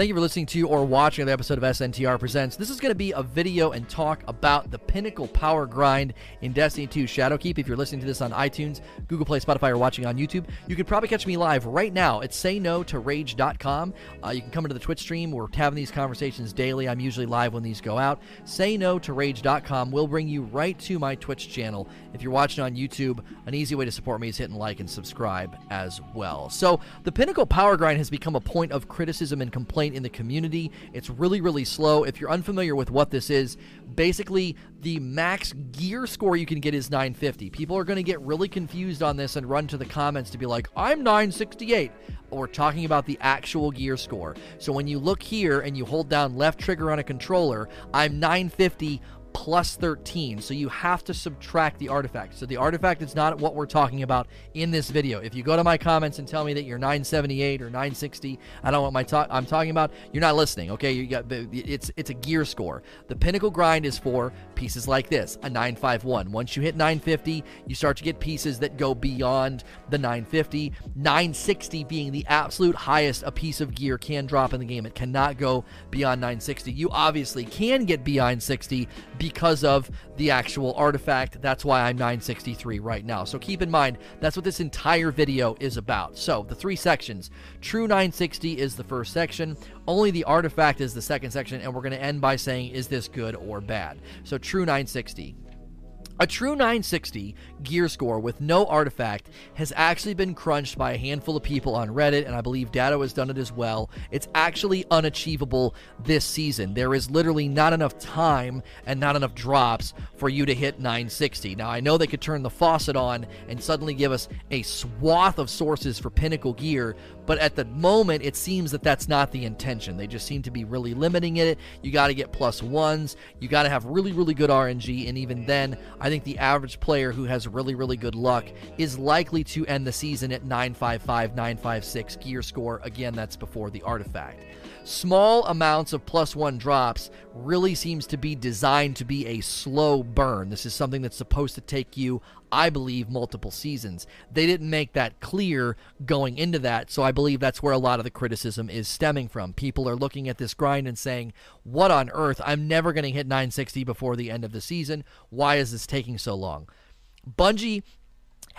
Thank you for listening to or watching the episode of SNTR Presents. This is going to be a video and talk about the pinnacle power grind in Destiny 2 Shadowkeep. If you're listening to this on iTunes, Google Play, Spotify, or watching on YouTube, you could probably catch me live right now at sayno2rage.com. Uh, you can come into the Twitch stream. We're having these conversations daily. I'm usually live when these go out. Sayno2rage.com will bring you right to my Twitch channel. If you're watching on YouTube, an easy way to support me is hitting like and subscribe as well. So, the pinnacle power grind has become a point of criticism and complaint in the community. It's really, really slow. If you're unfamiliar with what this is, basically the max gear score you can get is 950. People are going to get really confused on this and run to the comments to be like, I'm 968. We're talking about the actual gear score. So when you look here and you hold down left trigger on a controller, I'm 950 plus 13. So you have to subtract the artifact. So the artifact is not what we're talking about in this video. If you go to my comments and tell me that you're 978 or 960, I don't what my talk I'm talking about, you're not listening. Okay, you got it's it's a gear score. The pinnacle grind is for pieces like this, a 951. Once you hit 950, you start to get pieces that go beyond the 950. 960 being the absolute highest a piece of gear can drop in the game. It cannot go beyond 960. You obviously can get beyond 60 because of the actual artifact. That's why I'm 963 right now. So keep in mind, that's what this entire video is about. So the three sections. True 960 is the first section. Only the artifact is the second section. And we're going to end by saying, is this good or bad? So true 960. A true 960 gear score with no artifact has actually been crunched by a handful of people on Reddit, and I believe Datto has done it as well. It's actually unachievable this season. There is literally not enough time and not enough drops for you to hit 960. Now, I know they could turn the faucet on and suddenly give us a swath of sources for pinnacle gear, but at the moment, it seems that that's not the intention. They just seem to be really limiting it. You got to get plus ones, you got to have really, really good RNG, and even then, I think the average player who has really, really good luck is likely to end the season at 955, 956 gear score. Again, that's before the artifact. Small amounts of plus one drops really seems to be designed to be a slow burn. This is something that's supposed to take you, I believe, multiple seasons. They didn't make that clear going into that, so I believe that's where a lot of the criticism is stemming from. People are looking at this grind and saying, What on earth? I'm never going to hit 960 before the end of the season. Why is this taking so long? Bungie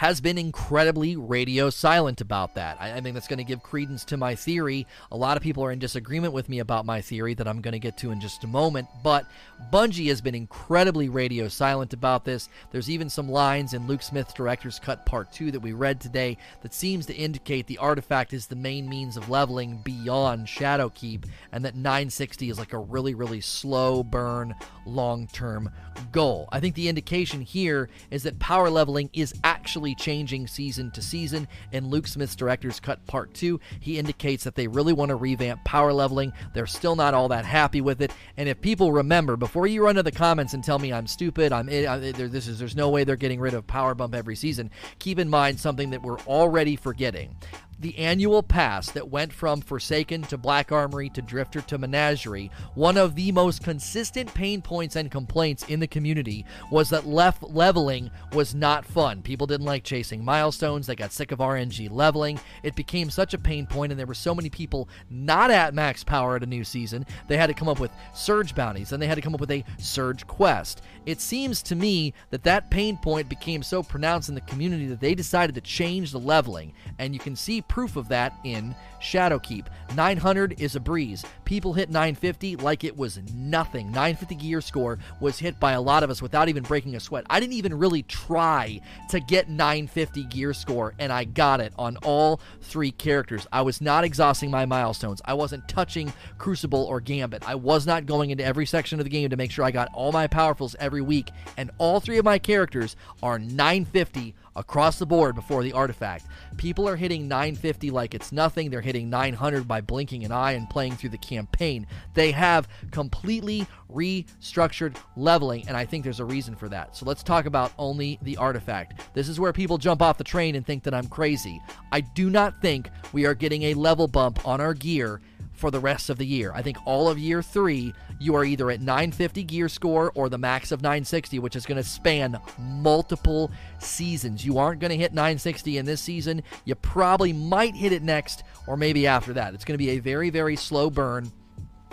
has been incredibly radio silent about that. I, I think that's going to give credence to my theory. A lot of people are in disagreement with me about my theory that I'm going to get to in just a moment, but Bungie has been incredibly radio silent about this. There's even some lines in Luke Smith's Director's Cut Part 2 that we read today that seems to indicate the artifact is the main means of leveling beyond Shadowkeep, and that 960 is like a really, really slow burn, long term goal. I think the indication here is that power leveling is actually changing season to season. In Luke Smith's Director's Cut Part 2, he indicates that they really want to revamp power leveling. They're still not all that happy with it. And if people remember, before you run to the comments and tell me I'm stupid, I'm this is there's no way they're getting rid of power bump every season. Keep in mind something that we're already forgetting the annual pass that went from Forsaken to Black Armory to Drifter to Menagerie, one of the most consistent pain points and complaints in the community was that left leveling was not fun. People didn't like chasing milestones, they got sick of RNG leveling. It became such a pain point, and there were so many people not at max power at a new season, they had to come up with surge bounties, and they had to come up with a surge quest. It seems to me that that pain point became so pronounced in the community that they decided to change the leveling, and you can see proof of that in Shadowkeep. 900 is a breeze. People hit 950 like it was nothing. 950 gear score was hit by a lot of us without even breaking a sweat. I didn't even really try to get 950 gear score, and I got it on all three characters. I was not exhausting my milestones. I wasn't touching Crucible or Gambit. I was not going into every section of the game to make sure I got all my powerfuls every week, and all three of my characters are 950 across the board before the artifact. People are hitting 950 like it's nothing. They're hitting 900 by blinking an eye and playing through the campaign. They have completely restructured leveling, and I think there's a reason for that. So let's talk about only the artifact. This is where people jump off the train and think that I'm crazy. I do not think we are getting a level bump on our gear for the rest of the year. I think all of year three, you are either at 950 gear score or the max of 960, which is going to span multiple seasons. You aren't going to hit 960 in this season. You probably might hit it next or maybe after that. It's going to be a very, very slow burn.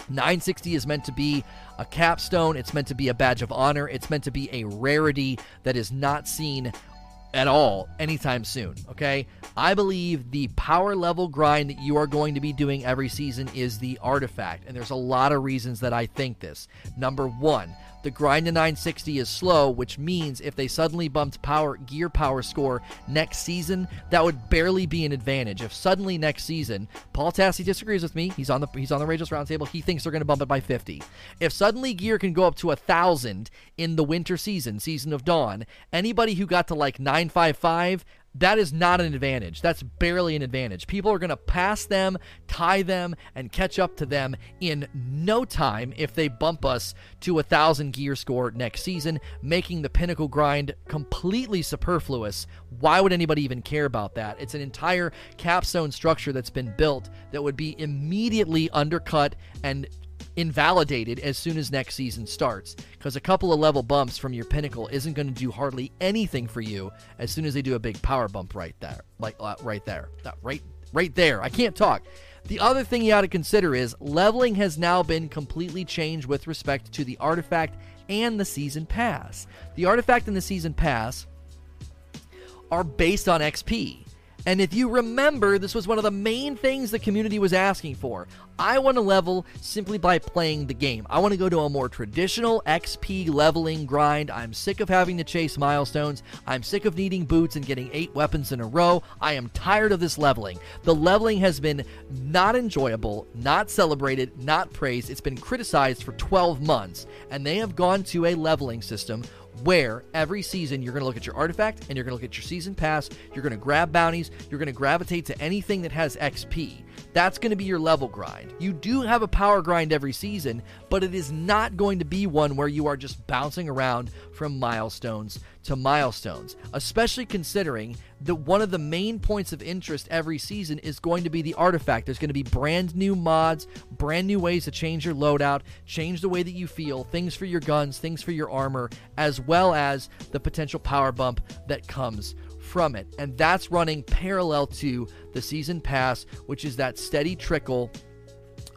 960 is meant to be a capstone. It's meant to be a badge of honor. It's meant to be a rarity that is not seen at all anytime soon. Okay. I believe the power level grind that you are going to be doing every season is the artifact. And there's a lot of reasons that I think this. Number one, the grind to 960 is slow, which means if they suddenly bumped power gear power score next season, that would barely be an advantage. If suddenly next season, Paul Tassi disagrees with me. He's on the he's on the Rageless Roundtable. He thinks they're going to bump it by 50. If suddenly gear can go up to a thousand in the winter season, season of dawn, anybody who got to like 955 that is not an advantage. That's barely an advantage. People are going to pass them, tie them, and catch up to them in no time if they bump us to a thousand gear score next season, making the pinnacle grind completely superfluous. Why would anybody even care about that? It's an entire capstone structure that's been built that would be immediately undercut and invalidated as soon as next season starts because a couple of level bumps from your pinnacle isn't going to do hardly anything for you as soon as they do a big power bump right there like uh, right there uh, right right there. I can't talk. The other thing you ought to consider is leveling has now been completely changed with respect to the artifact and the season pass. The artifact and the season pass are based on xp and if you remember, this was one of the main things the community was asking for. I want to level simply by playing the game. I want to go to a more traditional XP leveling grind. I'm sick of having to chase milestones. I'm sick of needing boots and getting eight weapons in a row. I am tired of this leveling. The leveling has been not enjoyable, not celebrated, not praised. It's been criticized for 12 months, and they have gone to a leveling system where every season you're going to look at your artifact and you're going to look at your season pass. You're going to grab bounties. You're going to gravitate to anything that has XP. That's going to be your level grind. You do have a power grind every season, but it is not going to be one where you are just bouncing around from milestones to milestones, especially considering that one of the main points of interest every season is going to be the artifact. There's going to be brand new mods, brand new ways to change your loadout, change the way that you feel, things for your guns, things for your armor, as well as the potential power bump that comes from it. And that's running parallel to the season pass, which is that steady trickle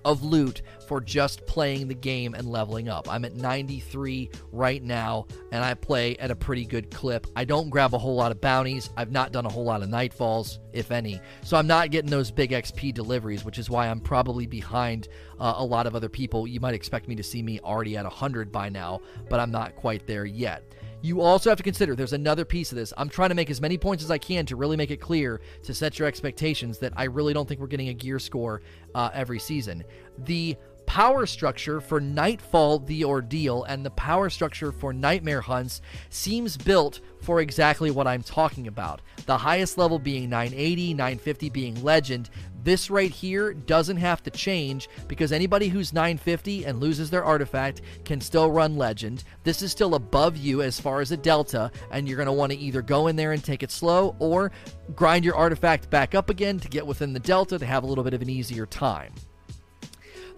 of loot for just playing the game and leveling up. I'm at 93 right now, and I play at a pretty good clip. I don't grab a whole lot of bounties. I've not done a whole lot of nightfalls, if any. So I'm not getting those big XP deliveries, which is why I'm probably behind uh, a lot of other people. You might expect me to see me already at 100 by now, but I'm not quite there yet. You also have to consider there's another piece of this. I'm trying to make as many points as I can to really make it clear to set your expectations that I really don't think we're getting a gear score uh, every season. The power structure for Nightfall The Ordeal and the power structure for Nightmare Hunts seems built for exactly what I'm talking about. The highest level being 980, 950 being Legend, this right here doesn't have to change because anybody who's 950 and loses their artifact can still run Legend. This is still above you as far as a Delta, and you're going to want to either go in there and take it slow or grind your artifact back up again to get within the Delta to have a little bit of an easier time.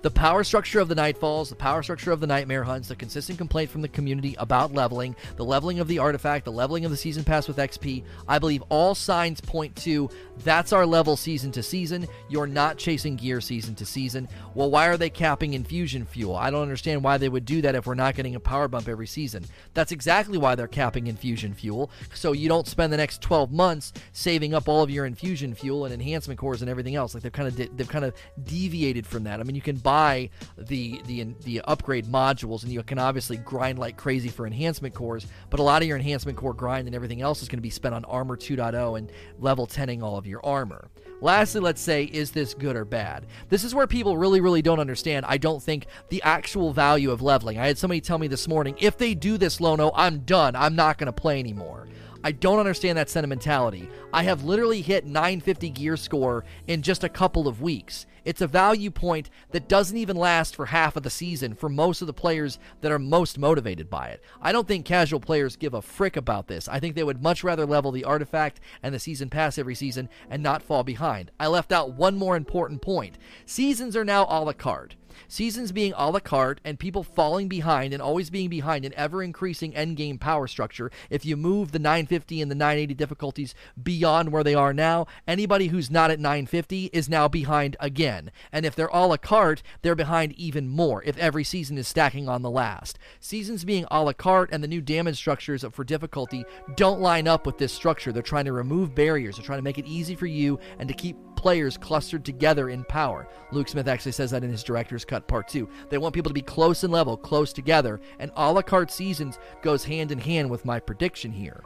The power structure of the Nightfalls, the power structure of the Nightmare Hunts, the consistent complaint from the community about leveling, the leveling of the artifact, the leveling of the season pass with XP, I believe all signs point to that's our level season to season. You're not chasing gear season to season. Well, why are they capping infusion fuel? I don't understand why they would do that if we're not getting a power bump every season. That's exactly why they're capping infusion fuel, so you don't spend the next 12 months saving up all of your infusion fuel and enhancement cores and everything else. Like they've kind of de- they've kind of deviated from that. I mean, you can buy buy the the the upgrade modules, and you can obviously grind like crazy for enhancement cores. But a lot of your enhancement core grind and everything else is going to be spent on armor 2.0 and level 10ing all of your armor. Lastly, let's say, is this good or bad? This is where people really, really don't understand. I don't think the actual value of leveling. I had somebody tell me this morning, if they do this, Lono, I'm done. I'm not going to play anymore. I don't understand that sentimentality. I have literally hit 950 gear score in just a couple of weeks. It's a value point that doesn't even last for half of the season for most of the players that are most motivated by it. I don't think casual players give a frick about this. I think they would much rather level the artifact and the season pass every season and not fall behind. I left out one more important point. Seasons are now a la carte. Seasons being a la carte and people falling behind and always being behind an ever increasing endgame power structure. If you move the 950 and the 980 difficulties beyond where they are now, anybody who's not at 950 is now behind again. And if they're a la carte, they're behind even more if every season is stacking on the last. Seasons being a la carte and the new damage structures for difficulty don't line up with this structure. They're trying to remove barriers, they're trying to make it easy for you and to keep players clustered together in power. Luke Smith actually says that in his director's cut part two. They want people to be close in level, close together, and a la carte seasons goes hand in hand with my prediction here.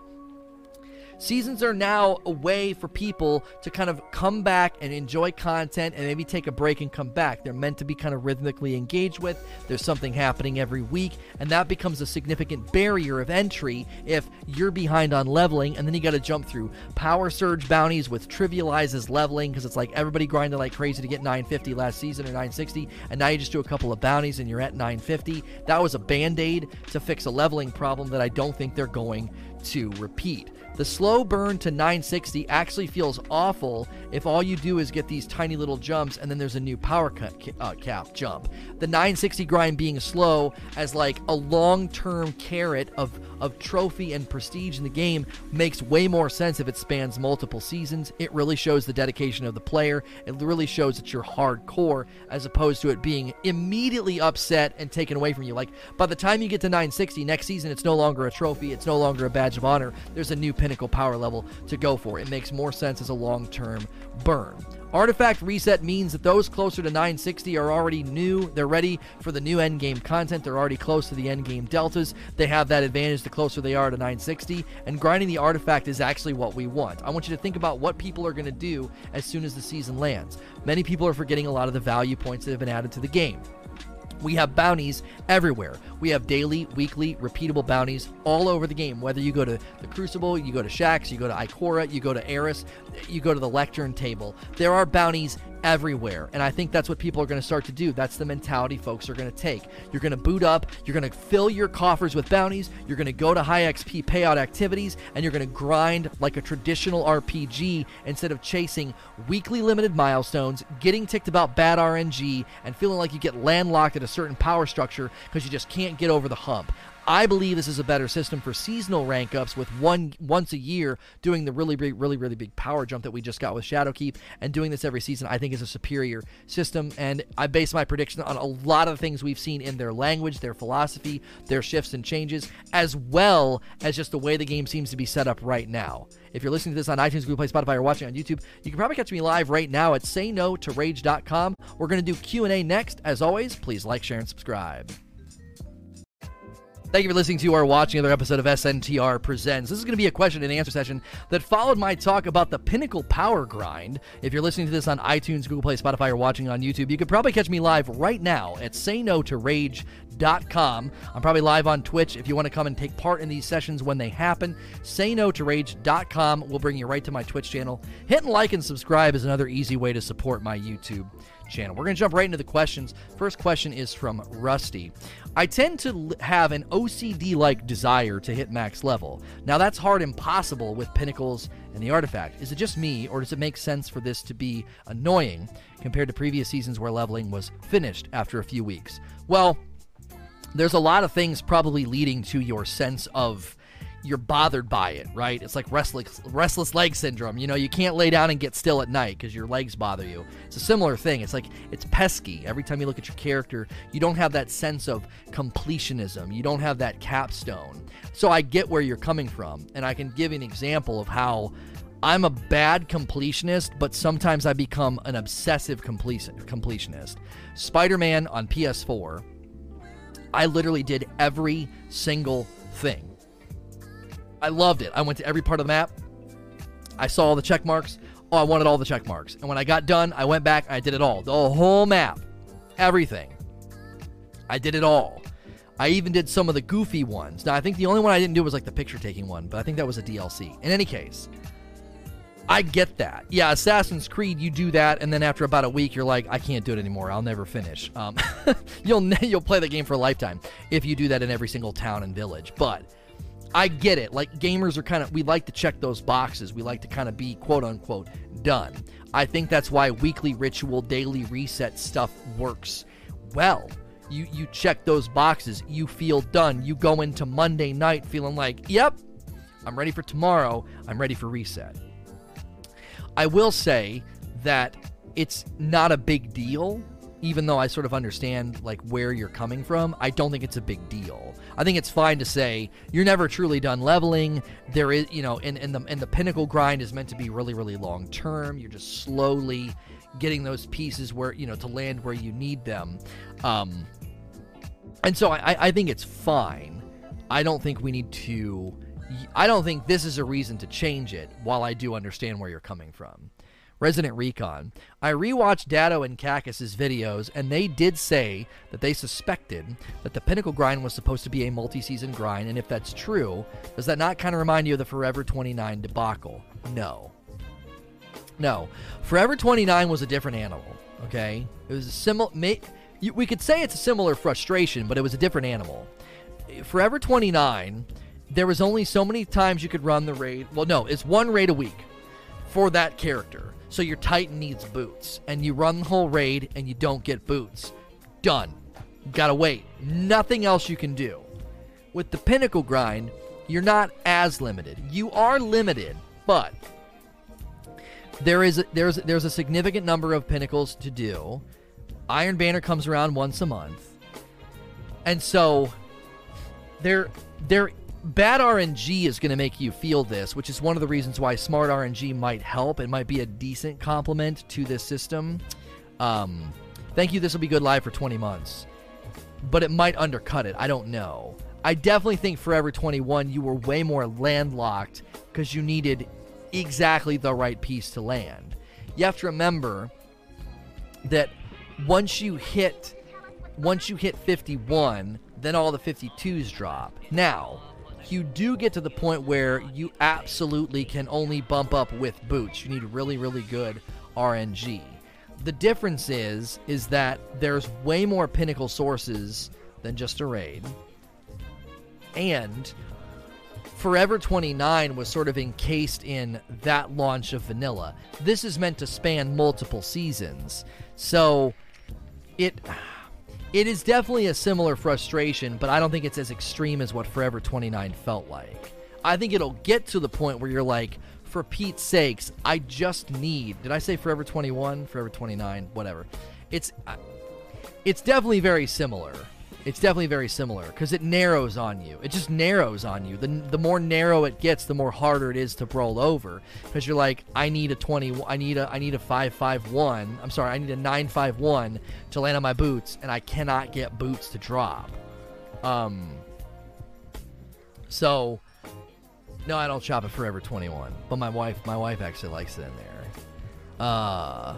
Seasons are now a way for people to kind of come back and enjoy content and maybe take a break and come back. They're meant to be kind of rhythmically engaged with. There's something happening every week, and that becomes a significant barrier of entry if you're behind on leveling, and then you got to jump through power surge bounties, which trivializes leveling because it's like everybody grinded like crazy to get 950 last season or 960, and now you just do a couple of bounties and you're at 950. That was a band aid to fix a leveling problem that I don't think they're going to repeat. The slow burn to 960 actually feels awful if all you do is get these tiny little jumps and then there's a new power cut, uh, cap jump. The 960 grind being slow as like a long-term carrot of of trophy and prestige in the game makes way more sense if it spans multiple seasons. It really shows the dedication of the player. It really shows that you're hardcore as opposed to it being immediately upset and taken away from you. Like by the time you get to 960 next season, it's no longer a trophy, it's no longer a badge of honor. There's a new pinnacle power level to go for. It makes more sense as a long-term burn. Artifact reset means that those closer to 960 are already new. They're ready for the new endgame content. They're already close to the endgame deltas. They have that advantage the closer they are to 960. And grinding the artifact is actually what we want. I want you to think about what people are going to do as soon as the season lands. Many people are forgetting a lot of the value points that have been added to the game. We have bounties everywhere. We have daily, weekly, repeatable bounties all over the game. Whether you go to the Crucible, you go to Shaxx, you go to Ikora, you go to Eris, you go to the Lectern table. There are bounties everywhere. And I think that's what people are going to start to do. That's the mentality folks are going to take. You're going to boot up, you're going to fill your coffers with bounties, you're going to go to high XP payout activities, and you're going to grind like a traditional RPG instead of chasing weekly limited milestones, getting ticked about bad RNG, and feeling like you get landlocked at a certain power structure because you just can't get over the hump. I believe this is a better system for seasonal rank ups with one once a year doing the really big, really, really big power jump that we just got with Shadowkeep and doing this every season. I think is a superior system, and I base my prediction on a lot of the things we've seen in their language, their philosophy, their shifts and changes, as well as just the way the game seems to be set up right now. If you're listening to this on iTunes, Google Play, Spotify, or watching on YouTube, you can probably catch me live right now at sayno2rage.com. We're going to do Q&A next. As always, please like, share, and subscribe. Thank you for listening to or watching another episode of SNTR Presents. This is going to be a question and answer session that followed my talk about the Pinnacle Power Grind. If you're listening to this on iTunes, Google Play, Spotify, or watching on YouTube, you could probably catch me live right now at sayno2rage.com. I'm probably live on Twitch if you want to come and take part in these sessions when they happen. Sayno2rage.com will bring you right to my Twitch channel. Hitting like and subscribe is another easy way to support my YouTube channel. We're going to jump right into the questions. First question is from Rusty. I tend to have an OCD like desire to hit max level. Now, that's hard impossible with Pinnacles and the Artifact. Is it just me, or does it make sense for this to be annoying compared to previous seasons where leveling was finished after a few weeks? Well, there's a lot of things probably leading to your sense of you're bothered by it, right? It's like restless restless leg syndrome. You know, you can't lay down and get still at night because your legs bother you. It's a similar thing. It's like it's pesky. Every time you look at your character, you don't have that sense of completionism. You don't have that capstone. So I get where you're coming from, and I can give an example of how I'm a bad completionist, but sometimes I become an obsessive completionist. Spider Man on PS4, I literally did every single thing. I loved it. I went to every part of the map. I saw all the check marks. Oh, I wanted all the check marks. And when I got done, I went back. I did it all. The whole map. Everything. I did it all. I even did some of the goofy ones. Now, I think the only one I didn't do was like the picture taking one, but I think that was a DLC. In any case, I get that. Yeah, Assassin's Creed, you do that, and then after about a week, you're like, I can't do it anymore. I'll never finish. Um, you'll you'll play the game for a lifetime if you do that in every single town and village. But I get it. Like gamers are kind of we like to check those boxes. We like to kind of be quote unquote done. I think that's why weekly ritual, daily reset stuff works well. You you check those boxes. You feel done. You go into Monday night feeling like, "Yep, I'm ready for tomorrow. I'm ready for reset." I will say that it's not a big deal even though I sort of understand like where you're coming from, I don't think it's a big deal. I think it's fine to say you're never truly done leveling. There is, you know, and, and the and the pinnacle grind is meant to be really, really long term. You're just slowly getting those pieces where you know to land where you need them. Um, and so I, I think it's fine. I don't think we need to I don't think this is a reason to change it, while I do understand where you're coming from. Resident Recon. I rewatched Datto and Kackis's videos, and they did say that they suspected that the Pinnacle grind was supposed to be a multi season grind, and if that's true, does that not kind of remind you of the Forever 29 debacle? No. No. Forever 29 was a different animal, okay? It was a similar. We could say it's a similar frustration, but it was a different animal. Forever 29 there was only so many times you could run the raid. Well, no, it's one raid a week for that character. So your Titan needs boots, and you run the whole raid and you don't get boots. Done. Gotta wait. Nothing else you can do. With the Pinnacle grind, you're not as limited. You are limited, but there is a, there's there's a significant number of pinnacles to do. Iron Banner comes around once a month, and so there there bad RNG is going to make you feel this, which is one of the reasons why smart RNG might help. It might be a decent complement to this system. Um, thank you. This will be good live for 20 months, but it might undercut it. I don't know. I definitely think Forever 21, you were way more landlocked because you needed exactly the right piece to land. You have to remember that once you hit once you hit 51, then all the 52s drop. Now, you do get to the point where you absolutely can only bump up with boots. You need really, really good RNG. The difference is is that there's way more pinnacle sources than just a raid. And Forever 29 was sort of encased in that launch of vanilla. This is meant to span multiple seasons. So it it is definitely a similar frustration, but I don't think it's as extreme as what Forever 29 felt like. I think it'll get to the point where you're like, for Pete's sakes, I just need. Did I say Forever 21? Forever 29? Whatever. It's uh, it's definitely very similar. It's definitely very similar because it narrows on you. It just narrows on you. The, the more narrow it gets, the more harder it is to roll over because you're like, I need a 20, I need a, I need a 551. I'm sorry, I need a 951 to land on my boots, and I cannot get boots to drop. Um. So, no, I don't shop at Forever 21, but my wife, my wife actually likes it in there. Uh.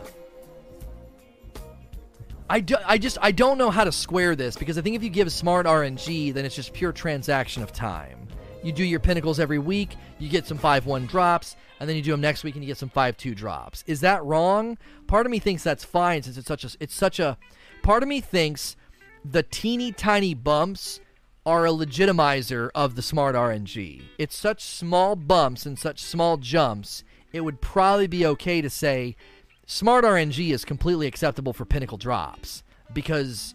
I, do, I just I don't know how to square this because I think if you give smart RNG, then it's just pure transaction of time. You do your pinnacles every week, you get some 5 1 drops, and then you do them next week and you get some 5 2 drops. Is that wrong? Part of me thinks that's fine since it's such a it's such a part of me thinks the teeny tiny bumps are a legitimizer of the smart RNG. It's such small bumps and such small jumps, it would probably be okay to say Smart RNG is completely acceptable for pinnacle drops because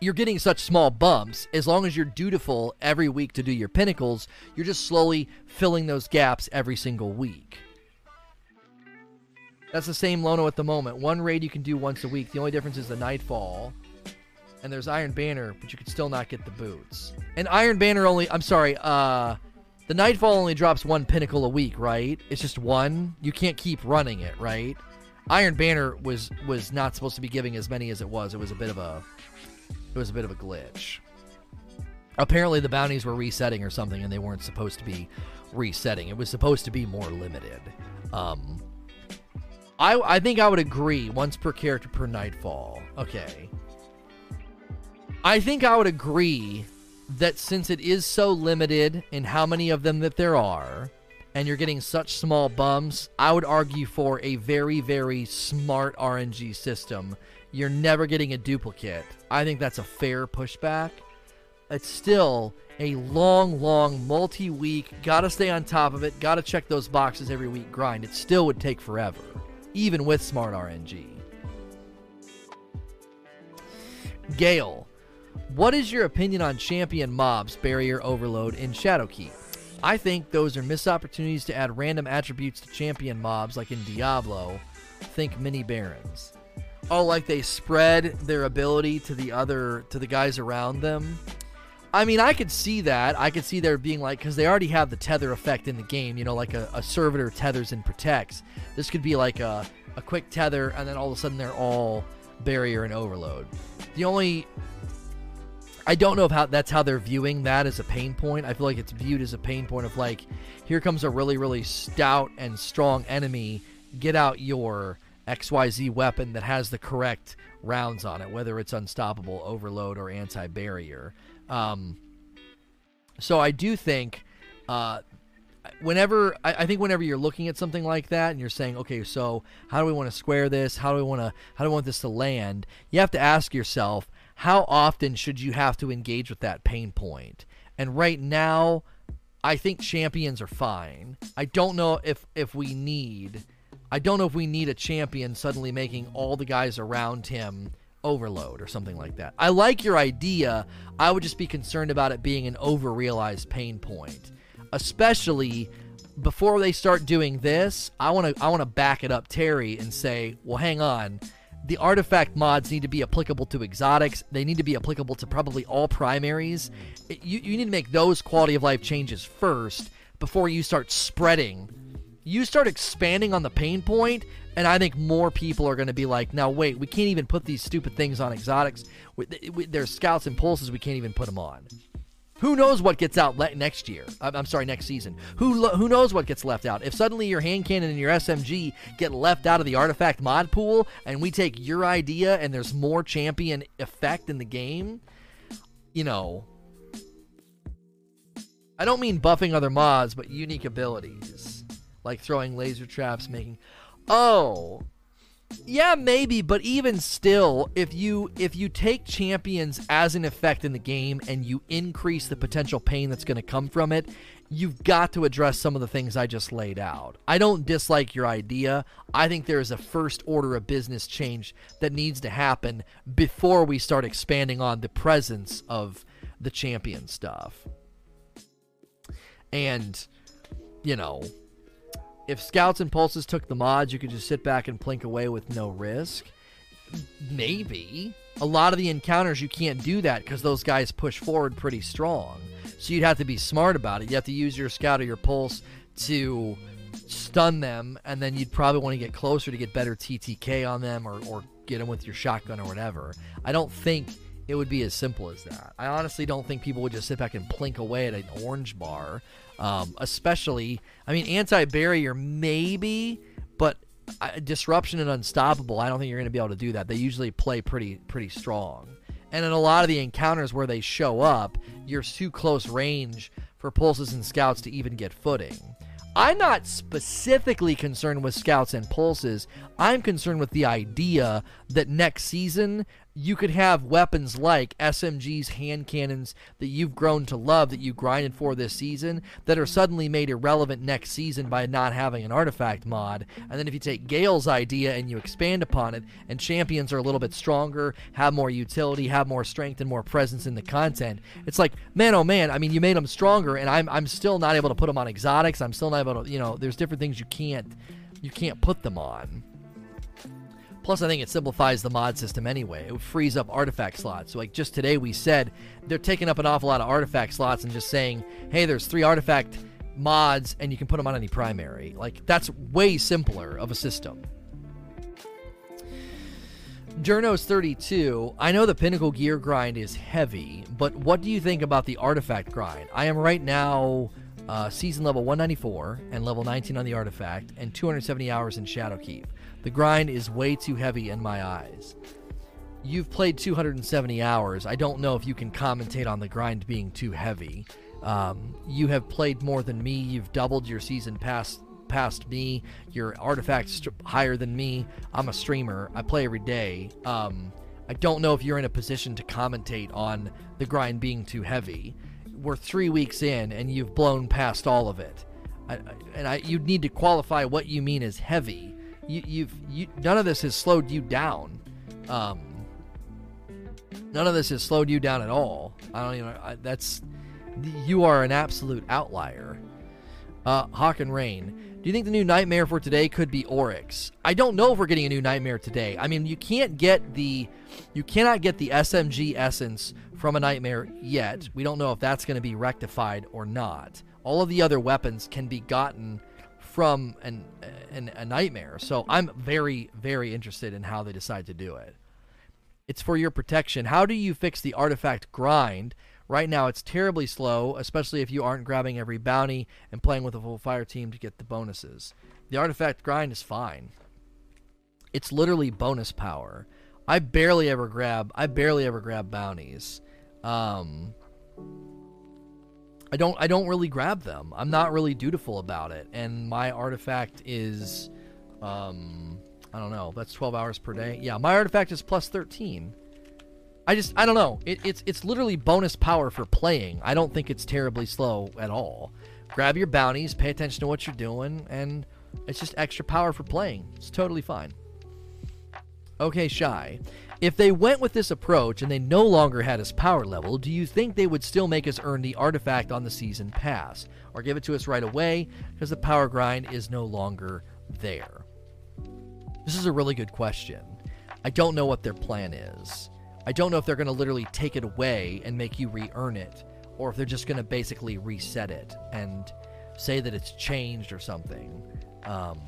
you're getting such small bumps. As long as you're dutiful every week to do your pinnacles, you're just slowly filling those gaps every single week. That's the same Lono at the moment. One raid you can do once a week. The only difference is the Nightfall. And there's Iron Banner, but you can still not get the boots. And Iron Banner only, I'm sorry, uh, the Nightfall only drops one pinnacle a week, right? It's just one. You can't keep running it, right? Iron Banner was was not supposed to be giving as many as it was. It was a bit of a it was a bit of a glitch. Apparently the bounties were resetting or something and they weren't supposed to be resetting. It was supposed to be more limited. Um I I think I would agree once per character per nightfall. Okay. I think I would agree that since it is so limited in how many of them that there are, and you're getting such small bumps, I would argue for a very, very smart RNG system. You're never getting a duplicate. I think that's a fair pushback. It's still a long, long, multi week, gotta stay on top of it, gotta check those boxes every week grind. It still would take forever, even with smart RNG. Gale, what is your opinion on champion mobs, barrier overload, in Shadowkeep? I think those are missed opportunities to add random attributes to champion mobs like in Diablo. Think mini barons. Oh, like they spread their ability to the other to the guys around them. I mean, I could see that. I could see there being like because they already have the tether effect in the game. You know, like a, a servitor tethers and protects. This could be like a a quick tether, and then all of a sudden they're all barrier and overload. The only I don't know if how that's how they're viewing that as a pain point. I feel like it's viewed as a pain point of like, here comes a really, really stout and strong enemy. Get out your XYZ weapon that has the correct rounds on it, whether it's unstoppable, overload, or anti barrier. Um, so I do think, uh, whenever I, I, think whenever you're looking at something like that and you're saying, okay, so how do we want to square this? How do we want to how do we want this to land? You have to ask yourself, how often should you have to engage with that pain point? And right now, I think champions are fine. I don't know if if we need I don't know if we need a champion suddenly making all the guys around him overload or something like that. I like your idea. I would just be concerned about it being an over-realized pain point. Especially before they start doing this, I want to I want to back it up Terry and say, "Well, hang on the artifact mods need to be applicable to exotics. They need to be applicable to probably all primaries. You, you need to make those quality of life changes first before you start spreading. You start expanding on the pain point, and I think more people are going to be like, now wait, we can't even put these stupid things on exotics. There's scouts and pulses, we can't even put them on. Who knows what gets out le- next year? Uh, I'm sorry, next season. Who lo- who knows what gets left out? If suddenly your hand cannon and your SMG get left out of the artifact mod pool, and we take your idea and there's more champion effect in the game, you know. I don't mean buffing other mods, but unique abilities like throwing laser traps, making. Oh, yeah, maybe, but even still, if you if you take champions as an effect in the game and you increase the potential pain that's going to come from it, you've got to address some of the things I just laid out. I don't dislike your idea. I think there is a first order of business change that needs to happen before we start expanding on the presence of the champion stuff. And you know, if scouts and pulses took the mods, you could just sit back and plink away with no risk. Maybe. A lot of the encounters you can't do that because those guys push forward pretty strong. So you'd have to be smart about it. You have to use your scout or your pulse to stun them, and then you'd probably want to get closer to get better TTK on them or, or get them with your shotgun or whatever. I don't think it would be as simple as that. I honestly don't think people would just sit back and plink away at an orange bar. Um, especially, I mean, anti barrier maybe, but uh, disruption and unstoppable. I don't think you're going to be able to do that. They usually play pretty pretty strong. And in a lot of the encounters where they show up, you're too close range for pulses and scouts to even get footing. I'm not specifically concerned with scouts and pulses. I'm concerned with the idea that next season you could have weapons like SMGs, hand cannons that you've grown to love, that you grinded for this season, that are suddenly made irrelevant next season by not having an artifact mod. And then if you take Gale's idea and you expand upon it, and champions are a little bit stronger, have more utility, have more strength, and more presence in the content, it's like, man, oh man, I mean, you made them stronger, and I'm, I'm still not able to put them on exotics. I'm still not able to, you know, there's different things you can't, you can't put them on. Plus, I think it simplifies the mod system anyway. It frees up artifact slots. So, like just today, we said they're taking up an awful lot of artifact slots and just saying, hey, there's three artifact mods and you can put them on any primary. Like, that's way simpler of a system. Journos 32, I know the Pinnacle Gear grind is heavy, but what do you think about the artifact grind? I am right now uh, season level 194 and level 19 on the artifact, and 270 hours in Shadowkeep. The grind is way too heavy in my eyes. You've played 270 hours. I don't know if you can commentate on the grind being too heavy. Um, you have played more than me. You've doubled your season past past me. Your artifact's st- higher than me. I'm a streamer. I play every day. Um, I don't know if you're in a position to commentate on the grind being too heavy. We're three weeks in, and you've blown past all of it. I, and I, you'd need to qualify what you mean as heavy. You, you've you, none of this has slowed you down. Um, none of this has slowed you down at all. I don't even. I, that's you are an absolute outlier. Uh, Hawk and Rain. Do you think the new nightmare for today could be Oryx? I don't know if we're getting a new nightmare today. I mean, you can't get the, you cannot get the SMG essence from a nightmare yet. We don't know if that's going to be rectified or not. All of the other weapons can be gotten from an, an a nightmare. So I'm very, very interested in how they decide to do it. It's for your protection. How do you fix the artifact grind? Right now, it's terribly slow, especially if you aren't grabbing every bounty and playing with a full fire team to get the bonuses. The artifact grind is fine. It's literally bonus power. I barely ever grab. I barely ever grab bounties. Um, I don't. I don't really grab them. I'm not really dutiful about it, and my artifact is, um, I don't know. That's 12 hours per day. Yeah, my artifact is plus 13. I just I don't know. It, it's it's literally bonus power for playing. I don't think it's terribly slow at all. Grab your bounties, pay attention to what you're doing, and it's just extra power for playing. It's totally fine. Okay, shy. If they went with this approach and they no longer had us power level, do you think they would still make us earn the artifact on the season pass? Or give it to us right away because the power grind is no longer there? This is a really good question. I don't know what their plan is. I don't know if they're going to literally take it away and make you re earn it, or if they're just going to basically reset it and say that it's changed or something. Um,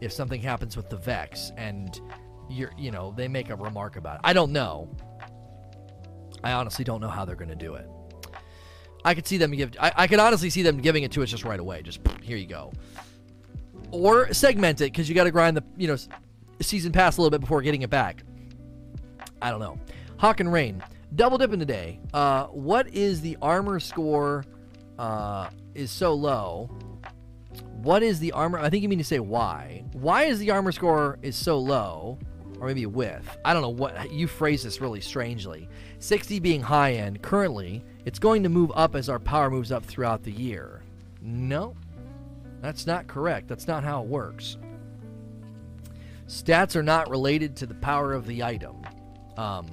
if something happens with the Vex and you're, you know, they make a remark about it. I don't know. I honestly don't know how they're going to do it. I could see them give. I, I could honestly see them giving it to us just right away. Just here you go. Or segment it because you got to grind the you know season pass a little bit before getting it back. I don't know. Hawk and Rain. Double dipping today. Uh, what is the armor score? Uh, is so low. What is the armor? I think you mean to say why. Why is the armor score is so low? Or maybe with. I don't know what you phrase this really strangely. 60 being high end. Currently, it's going to move up as our power moves up throughout the year. No, that's not correct. That's not how it works. Stats are not related to the power of the item. Um,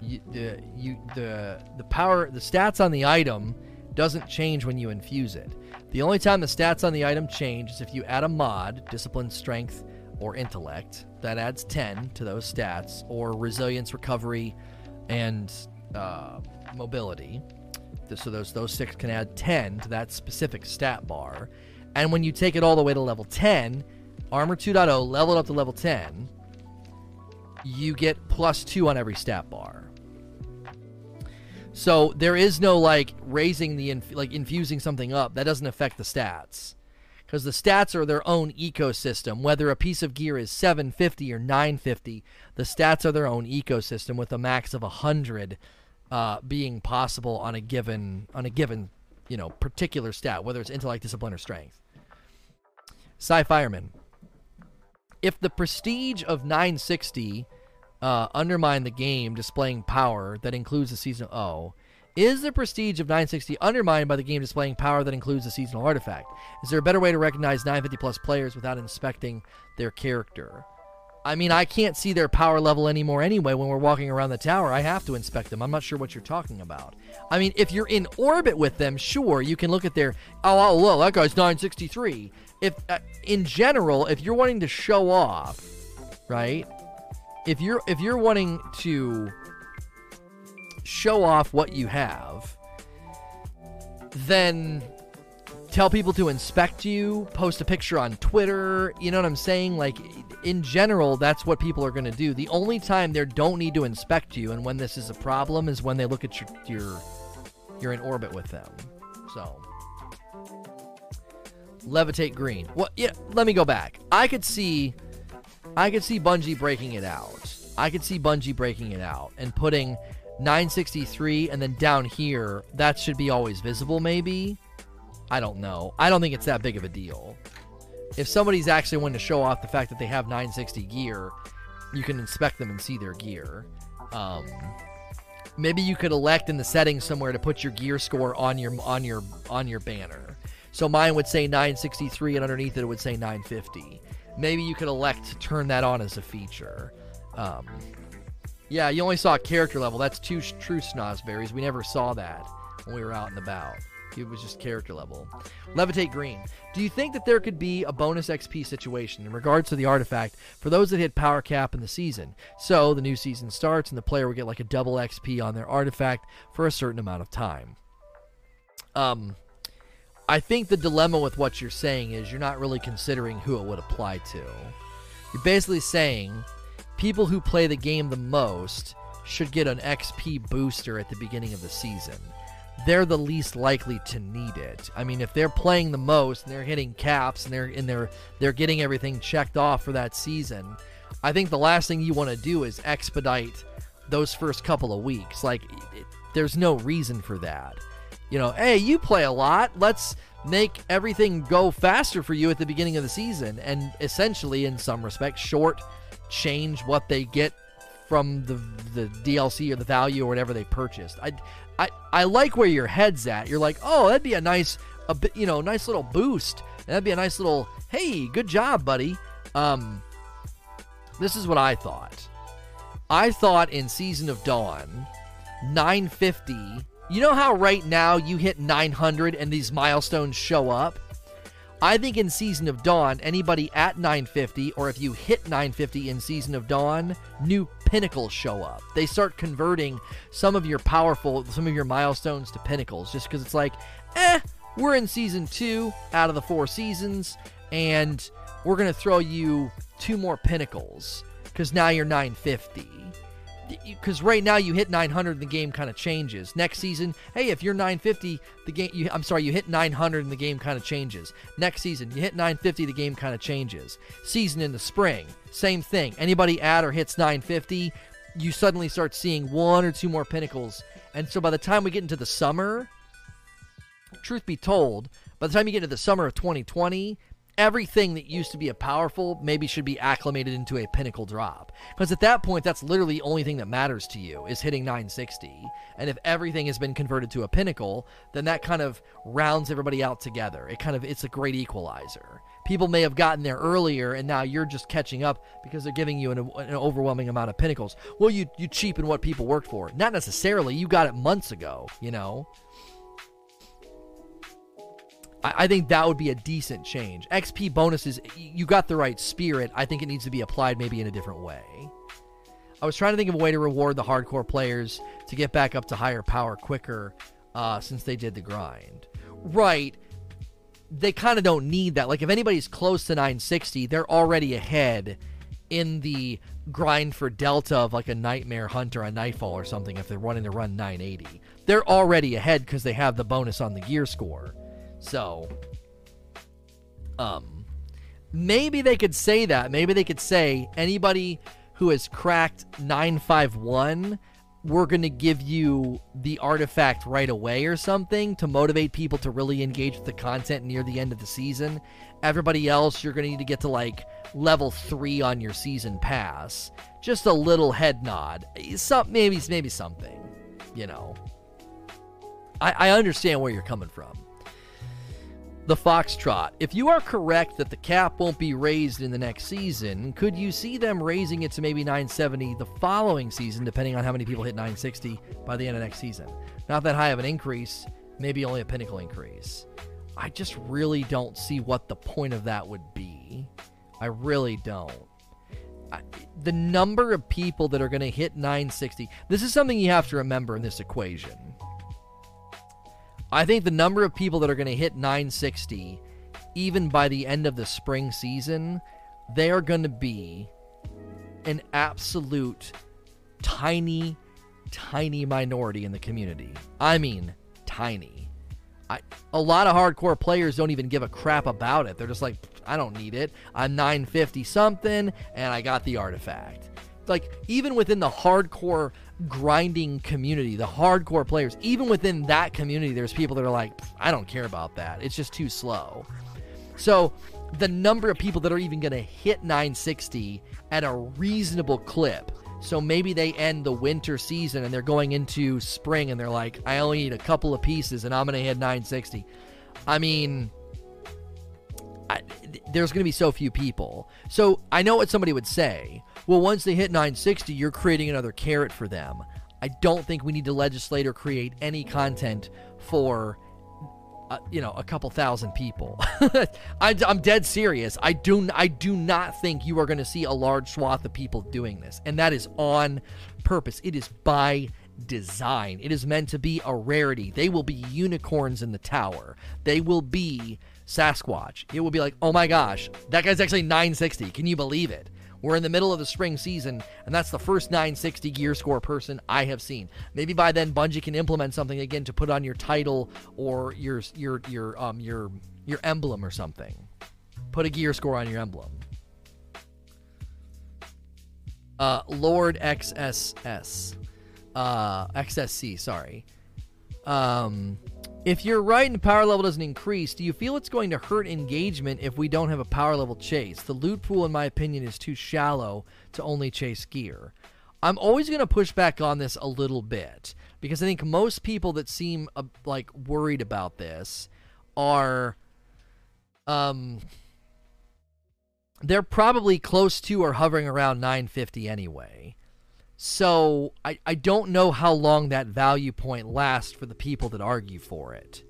you, the you the the power the stats on the item doesn't change when you infuse it. The only time the stats on the item change is if you add a mod, discipline, strength, or intellect. That adds 10 to those stats, or resilience, recovery, and uh, mobility. So those those six can add 10 to that specific stat bar. And when you take it all the way to level 10, Armor 2.0 leveled up to level 10, you get plus two on every stat bar. So there is no like raising the inf- like infusing something up that doesn't affect the stats. Because the stats are their own ecosystem. Whether a piece of gear is 750 or 950, the stats are their own ecosystem with a max of 100 uh, being possible on a given on a given you know particular stat, whether it's intellect, discipline, or strength. Sci Fireman. If the prestige of 960 uh, undermine the game displaying power that includes the seasonal. Oh. Is the prestige of 960 undermined by the game displaying power that includes a seasonal artifact? Is there a better way to recognize 950 plus players without inspecting their character? I mean, I can't see their power level anymore anyway when we're walking around the tower. I have to inspect them. I'm not sure what you're talking about. I mean, if you're in orbit with them, sure, you can look at their, oh, oh that guy's 963. If, uh, in general, if you're wanting to show off, right, if you're if you're wanting to show off what you have, then tell people to inspect you, post a picture on Twitter, you know what I'm saying? Like in general, that's what people are going to do. The only time they don't need to inspect you and when this is a problem is when they look at your your you're in orbit with them. So levitate green. Well, yeah, let me go back. I could see I could see Bungie breaking it out. I could see Bungie breaking it out and putting 963 and then down here that should be always visible maybe? I don't know. I don't think it's that big of a deal. If somebody's actually wanting to show off the fact that they have 960 gear you can inspect them and see their gear. Um, maybe you could elect in the settings somewhere to put your gear score on your on your on your banner. So mine would say 963 and underneath it it would say 950 maybe you could elect to turn that on as a feature. Um, yeah, you only saw character level. That's two true snozberries. We never saw that when we were out and about. It was just character level. Levitate Green. Do you think that there could be a bonus XP situation in regards to the artifact for those that hit power cap in the season? So the new season starts and the player will get like a double XP on their artifact for a certain amount of time. Um, I think the dilemma with what you're saying is you're not really considering who it would apply to. You're basically saying people who play the game the most should get an XP booster at the beginning of the season. They're the least likely to need it. I mean, if they're playing the most and they're hitting caps and they're and they're they're getting everything checked off for that season, I think the last thing you want to do is expedite those first couple of weeks. Like, it, there's no reason for that. You know, hey, you play a lot. Let's make everything go faster for you at the beginning of the season, and essentially, in some respects, short change what they get from the the DLC or the value or whatever they purchased. I, I, I like where your head's at. You're like, oh, that'd be a nice, a bit, you know, nice little boost. That'd be a nice little, hey, good job, buddy. Um, this is what I thought. I thought in Season of Dawn, 950. You know how right now you hit 900 and these milestones show up? I think in Season of Dawn, anybody at 950, or if you hit 950 in Season of Dawn, new pinnacles show up. They start converting some of your powerful, some of your milestones to pinnacles, just because it's like, eh, we're in Season 2 out of the four seasons, and we're going to throw you two more pinnacles, because now you're 950 because right now you hit 900 the game kind of changes. Next season hey if you're 950 the game you, i'm sorry you hit 900 and the game kind of changes. Next season you hit 950 the game kind of changes. Season in the spring same thing. Anybody at or hits 950 you suddenly start seeing one or two more pinnacles. And so by the time we get into the summer truth be told by the time you get into the summer of 2020 everything that used to be a powerful maybe should be acclimated into a pinnacle drop. Because at that point, that's literally the only thing that matters to you is hitting 960. And if everything has been converted to a pinnacle, then that kind of rounds everybody out together. It kind of it's a great equalizer. People may have gotten there earlier, and now you're just catching up because they're giving you an, an overwhelming amount of pinnacles. Well, you you cheapen what people worked for. Not necessarily. You got it months ago. You know. I, think that would be a decent change. XP bonuses, you got the right spirit. I think it needs to be applied maybe in a different way. I was trying to think of a way to reward the hardcore players to get back up to higher power quicker uh, since they did the grind. Right. They kind of don't need that. Like, if anybody's close to 960, they're already ahead in the grind for Delta of like a Nightmare Hunter, or a Nightfall or something if they're running to run 980. They're already ahead because they have the bonus on the gear score. So, um, maybe they could say that. Maybe they could say anybody who has cracked 951 we're going to give you the artifact right away or something to motivate people to really engage with the content near the end of the season. Everybody else, you're going to need to get to like level three on your season pass. Just a little head nod. Some, maybe, maybe something, you know. I, I understand where you're coming from the Foxtrot. If you are correct that the cap won't be raised in the next season, could you see them raising it to maybe 970 the following season, depending on how many people hit 960 by the end of next season? Not that high of an increase, maybe only a pinnacle increase. I just really don't see what the point of that would be. I really don't. I, the number of people that are going to hit 960, this is something you have to remember in this equation I think the number of people that are going to hit 960, even by the end of the spring season, they are going to be an absolute tiny, tiny minority in the community. I mean, tiny. I, a lot of hardcore players don't even give a crap about it. They're just like, I don't need it. I'm 950 something, and I got the artifact. Like, even within the hardcore grinding community, the hardcore players, even within that community, there's people that are like, I don't care about that. It's just too slow. So the number of people that are even going to hit 960 at a reasonable clip. So maybe they end the winter season and they're going into spring and they're like, I only need a couple of pieces and I'm going to hit 960. I mean, I, there's going to be so few people. So I know what somebody would say. Well, once they hit 960, you're creating another carrot for them. I don't think we need to legislate or create any content for uh, you know a couple thousand people. I, am dead serious. I do I do not think you are going to see a large swath of people doing this, and that is on purpose. It is by design. It is meant to be a rarity. They will be unicorns in the tower. They will be Sasquatch. It will be like, oh my gosh, that guy's actually 960. Can you believe it? We're in the middle of the spring season, and that's the first 960 gear score person I have seen. Maybe by then Bungie can implement something again to put on your title or your your your um your your emblem or something. Put a gear score on your emblem. Uh, Lord XSS, uh, XSC, sorry. Um, if you're right and the power level doesn't increase, do you feel it's going to hurt engagement if we don't have a power level chase? The loot pool, in my opinion, is too shallow to only chase gear. I'm always going to push back on this a little bit because I think most people that seem uh, like worried about this are um they're probably close to or hovering around 950 anyway. So I, I don't know how long that value point lasts for the people that argue for it.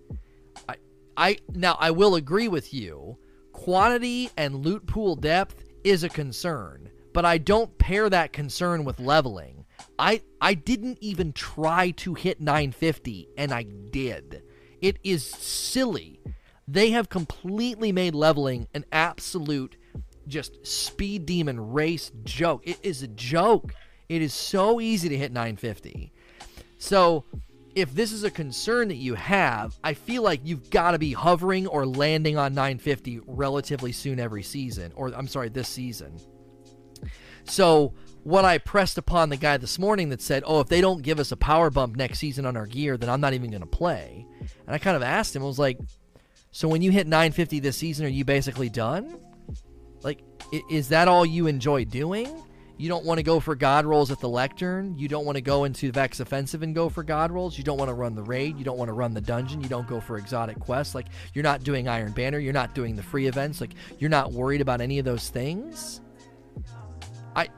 I I now I will agree with you. Quantity and loot pool depth is a concern, but I don't pair that concern with leveling. I I didn't even try to hit 950 and I did. It is silly. They have completely made leveling an absolute just speed demon race joke. It is a joke. It is so easy to hit 950. So, if this is a concern that you have, I feel like you've got to be hovering or landing on 950 relatively soon every season, or I'm sorry, this season. So, what I pressed upon the guy this morning that said, Oh, if they don't give us a power bump next season on our gear, then I'm not even going to play. And I kind of asked him, I was like, So when you hit 950 this season, are you basically done? Like, is that all you enjoy doing? You don't want to go for god rolls at the lectern. You don't want to go into Vex Offensive and go for god rolls. You don't want to run the raid. You don't want to run the dungeon. You don't go for exotic quests. Like, you're not doing Iron Banner. You're not doing the free events. Like, you're not worried about any of those things. I,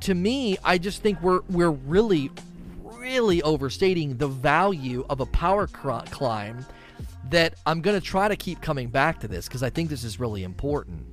to me, I just think we're we're really, really overstating the value of a power climb. That I'm gonna try to keep coming back to this because I think this is really important.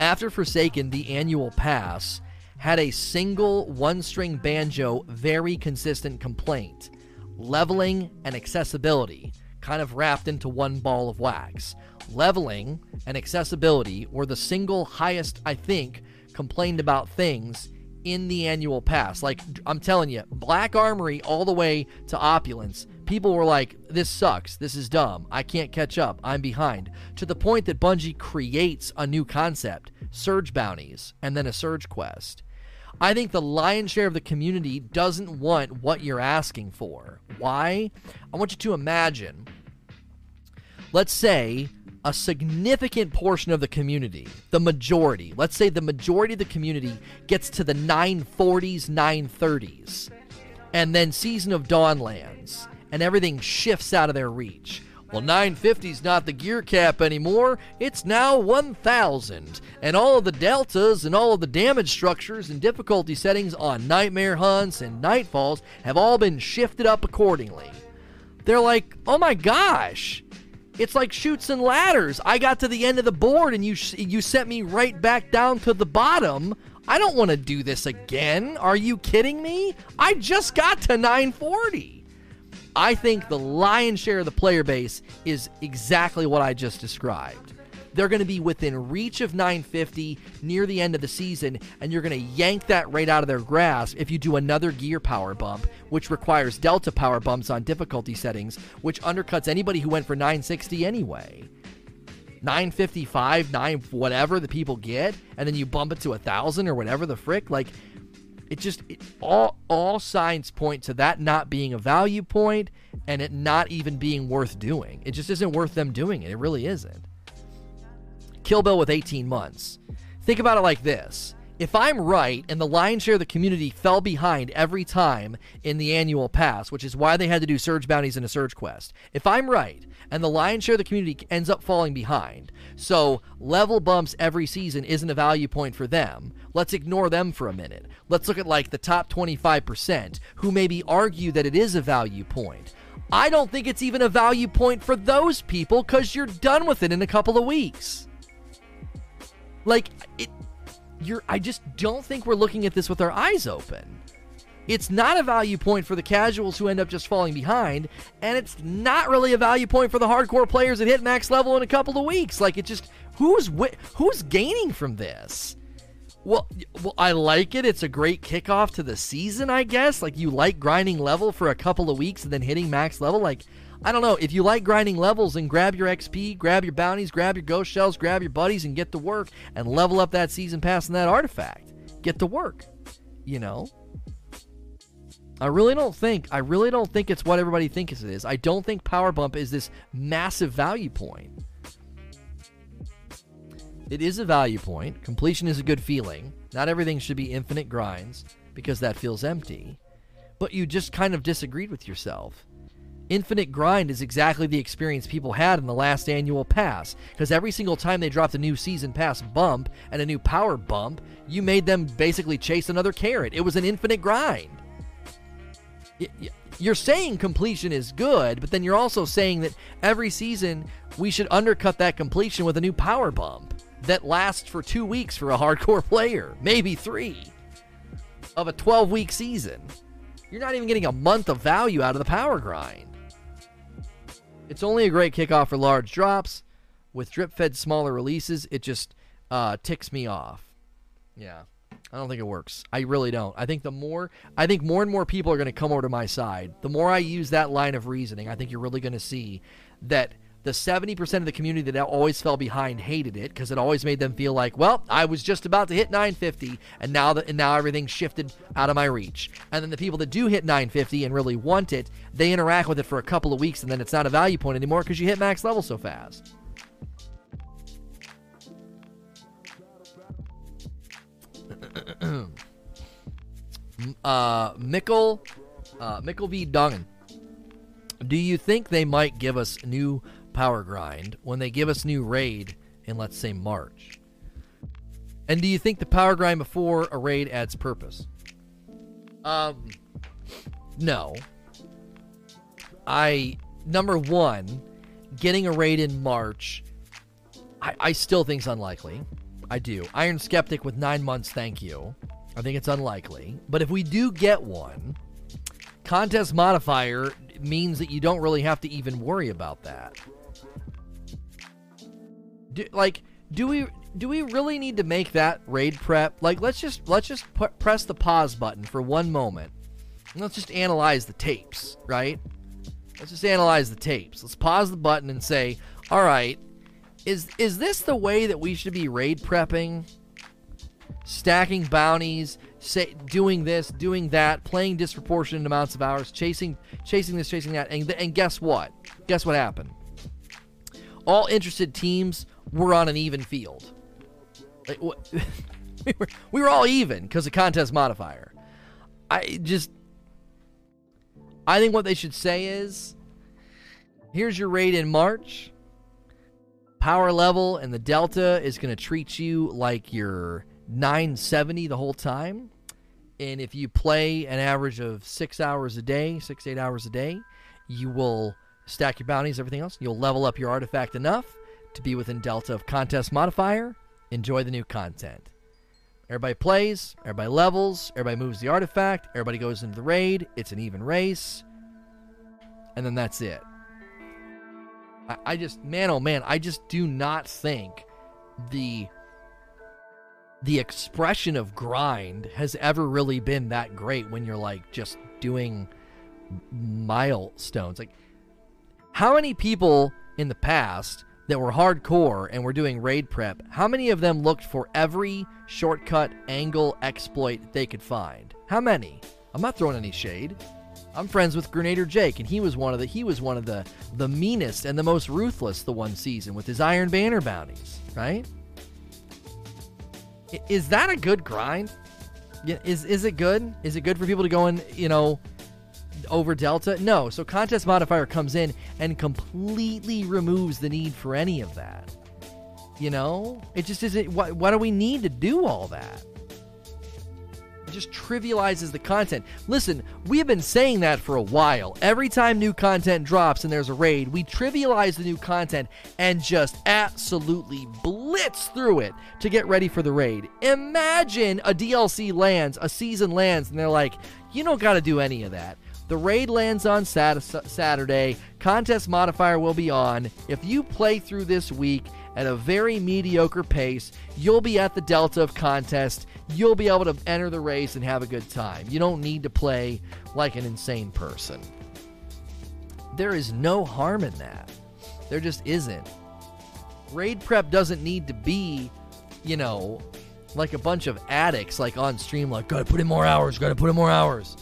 After Forsaken, the annual pass had a single one string banjo, very consistent complaint leveling and accessibility, kind of wrapped into one ball of wax. Leveling and accessibility were the single highest, I think, complained about things in the annual pass. Like, I'm telling you, Black Armory all the way to Opulence people were like, this sucks. This is dumb. I can't catch up. I'm behind. To the point that Bungie creates a new concept surge bounties and then a surge quest. I think the lion's share of the community doesn't want what you're asking for. Why? I want you to imagine, let's say, a significant portion of the community, the majority, let's say the majority of the community gets to the 940s, 930s, and then Season of Dawn lands and everything shifts out of their reach. Well, 950 is not the gear cap anymore, it's now 1000. And all of the deltas and all of the damage structures and difficulty settings on Nightmare Hunts and Nightfalls have all been shifted up accordingly. They're like, oh my gosh, it's like Chutes and Ladders. I got to the end of the board and you, you sent me right back down to the bottom. I don't want to do this again. Are you kidding me? I just got to 940. I think the lion's share of the player base is exactly what I just described. They're going to be within reach of 950 near the end of the season, and you're going to yank that right out of their grasp if you do another gear power bump, which requires delta power bumps on difficulty settings, which undercuts anybody who went for 960 anyway. 955, 9 whatever the people get, and then you bump it to a thousand or whatever the frick. Like, it just it, all all signs point to that not being a value point and it not even being worth doing. It just isn't worth them doing it. It really isn't. Kill Bill with 18 months. Think about it like this. If I'm right and the lion's share of the community fell behind every time in the annual pass, which is why they had to do surge bounties in a surge quest, if I'm right and the lion's share of the community ends up falling behind, so level bumps every season isn't a value point for them, let's ignore them for a minute. Let's look at like the top 25% who maybe argue that it is a value point. I don't think it's even a value point for those people because you're done with it in a couple of weeks. Like, it, you're I just don't think we're looking at this with our eyes open. It's not a value point for the casuals who end up just falling behind, and it's not really a value point for the hardcore players that hit max level in a couple of weeks. Like it just who's who's gaining from this? Well, well, I like it. It's a great kickoff to the season, I guess. Like you like grinding level for a couple of weeks and then hitting max level. Like I don't know. If you like grinding levels, and grab your XP, grab your bounties, grab your ghost shells, grab your buddies, and get to work and level up that season pass and that artifact. Get to work. You know? I really don't think I really don't think it's what everybody thinks it is. I don't think power bump is this massive value point. It is a value point. Completion is a good feeling. Not everything should be infinite grinds because that feels empty. But you just kind of disagreed with yourself. Infinite Grind is exactly the experience people had in the last annual pass, because every single time they dropped a new season pass bump and a new power bump, you made them basically chase another carrot. It was an infinite grind. You're saying completion is good, but then you're also saying that every season we should undercut that completion with a new power bump that lasts for two weeks for a hardcore player, maybe three, of a 12 week season. You're not even getting a month of value out of the power grind. It's only a great kickoff for large drops. With drip fed smaller releases, it just uh, ticks me off. Yeah. I don't think it works. I really don't. I think the more I think more and more people are going to come over to my side. The more I use that line of reasoning, I think you're really going to see that the 70% of the community that always fell behind hated it because it always made them feel like, well, I was just about to hit 950 and now that and now everything shifted out of my reach. And then the people that do hit 950 and really want it, they interact with it for a couple of weeks and then it's not a value point anymore because you hit max level so fast. uh, Mickle, uh, Mickle v. Dongen. Do you think they might give us new power grind when they give us new raid in, let's say, March? And do you think the power grind before a raid adds purpose? Um, no. I, number one, getting a raid in March, I, I still think is unlikely. I do. Iron Skeptic with nine months, thank you. I think it's unlikely. But if we do get one, contest modifier means that you don't really have to even worry about that do, like do we do we really need to make that raid prep? Like let's just let's just press the pause button for one moment. let's just analyze the tapes, right? Let's just analyze the tapes. Let's pause the button and say, "All right, is is this the way that we should be raid prepping? Stacking bounties, say, doing this, doing that, playing disproportionate amounts of hours, chasing chasing this, chasing that, and and guess what? Guess what happened? All interested teams we're on an even field. Like, we, were, we were all even because of contest modifier. I just. I think what they should say is here's your raid in March. Power level and the Delta is going to treat you like you're 970 the whole time. And if you play an average of six hours a day, six, eight hours a day, you will stack your bounties, everything else. You'll level up your artifact enough to be within delta of contest modifier, enjoy the new content. Everybody plays, everybody levels, everybody moves the artifact, everybody goes into the raid, it's an even race, and then that's it. I, just, man, oh man, I just do not think the the expression of grind has ever really been that great when you're like just doing milestones. Like, how many people in the past that were hardcore and were doing raid prep, how many of them looked for every shortcut, angle, exploit they could find? How many? I'm not throwing any shade. I'm friends with Gernader Jake, and he was one of the he was one of the the meanest and the most ruthless the one season with his Iron Banner bounties, right? Is that a good grind? Is is it good? Is it good for people to go in, you know, over Delta? No. So contest modifier comes in and completely removes the need for any of that. You know, it just isn't. Why, why do we need to do all that? It just trivializes the content. Listen, we have been saying that for a while. Every time new content drops and there's a raid, we trivialize the new content and just absolutely blitz through it to get ready for the raid. Imagine a DLC lands, a season lands, and they're like, you don't got to do any of that. The raid lands on sat- Saturday. Contest modifier will be on. If you play through this week at a very mediocre pace, you'll be at the delta of contest you'll be able to enter the race and have a good time. You don't need to play like an insane person. There is no harm in that. There just isn't. Raid prep doesn't need to be, you know, like a bunch of addicts like on stream like gotta put in more hours, gotta put in more hours.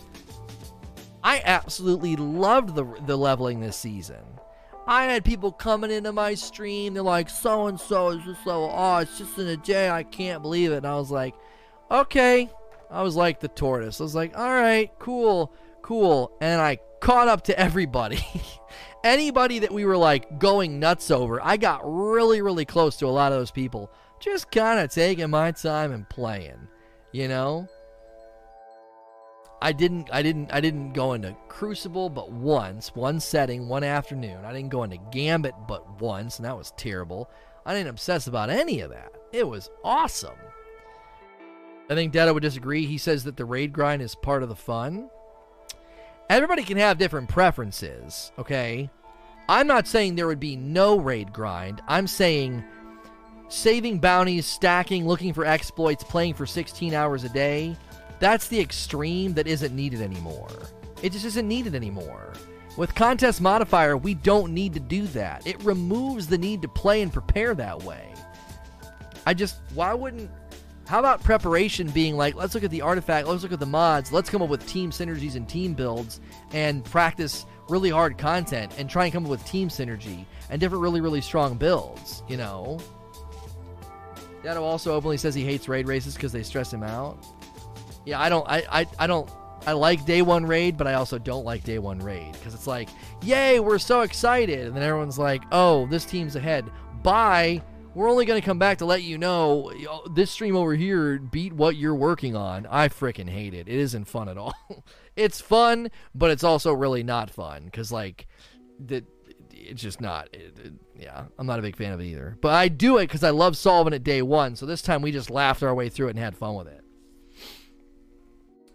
I absolutely loved the the leveling this season. I had people coming into my stream, they're like, so and so is just so oh, it's just in a day, I can't believe it. And I was like, okay. I was like the tortoise. I was like, all right, cool, cool. And I caught up to everybody. Anybody that we were like going nuts over, I got really, really close to a lot of those people. Just kind of taking my time and playing, you know? I didn't I didn't I didn't go into Crucible but once, one setting, one afternoon. I didn't go into Gambit but once, and that was terrible. I didn't obsess about any of that. It was awesome. I think Datto would disagree. He says that the raid grind is part of the fun. Everybody can have different preferences, okay? I'm not saying there would be no raid grind. I'm saying saving bounties, stacking, looking for exploits, playing for 16 hours a day, that's the extreme that isn't needed anymore. It just isn't needed anymore. With Contest Modifier, we don't need to do that. It removes the need to play and prepare that way. I just, why wouldn't how about preparation being like, let's look at the artifact, let's look at the mods, let's come up with team synergies and team builds and practice really hard content and try and come up with team synergy and different really, really strong builds, you know? Datto also openly says he hates raid races because they stress him out. Yeah, I don't, I, I, I don't, I like day one raid, but I also don't like day one raid because it's like, yay, we're so excited. And then everyone's like, oh, this team's ahead. Bye we're only going to come back to let you know this stream over here beat what you're working on. I freaking hate it. It isn't fun at all. it's fun, but it's also really not fun because, like, that it's just not. It, it, yeah, I'm not a big fan of it either. But I do it because I love solving it day one. So this time we just laughed our way through it and had fun with it.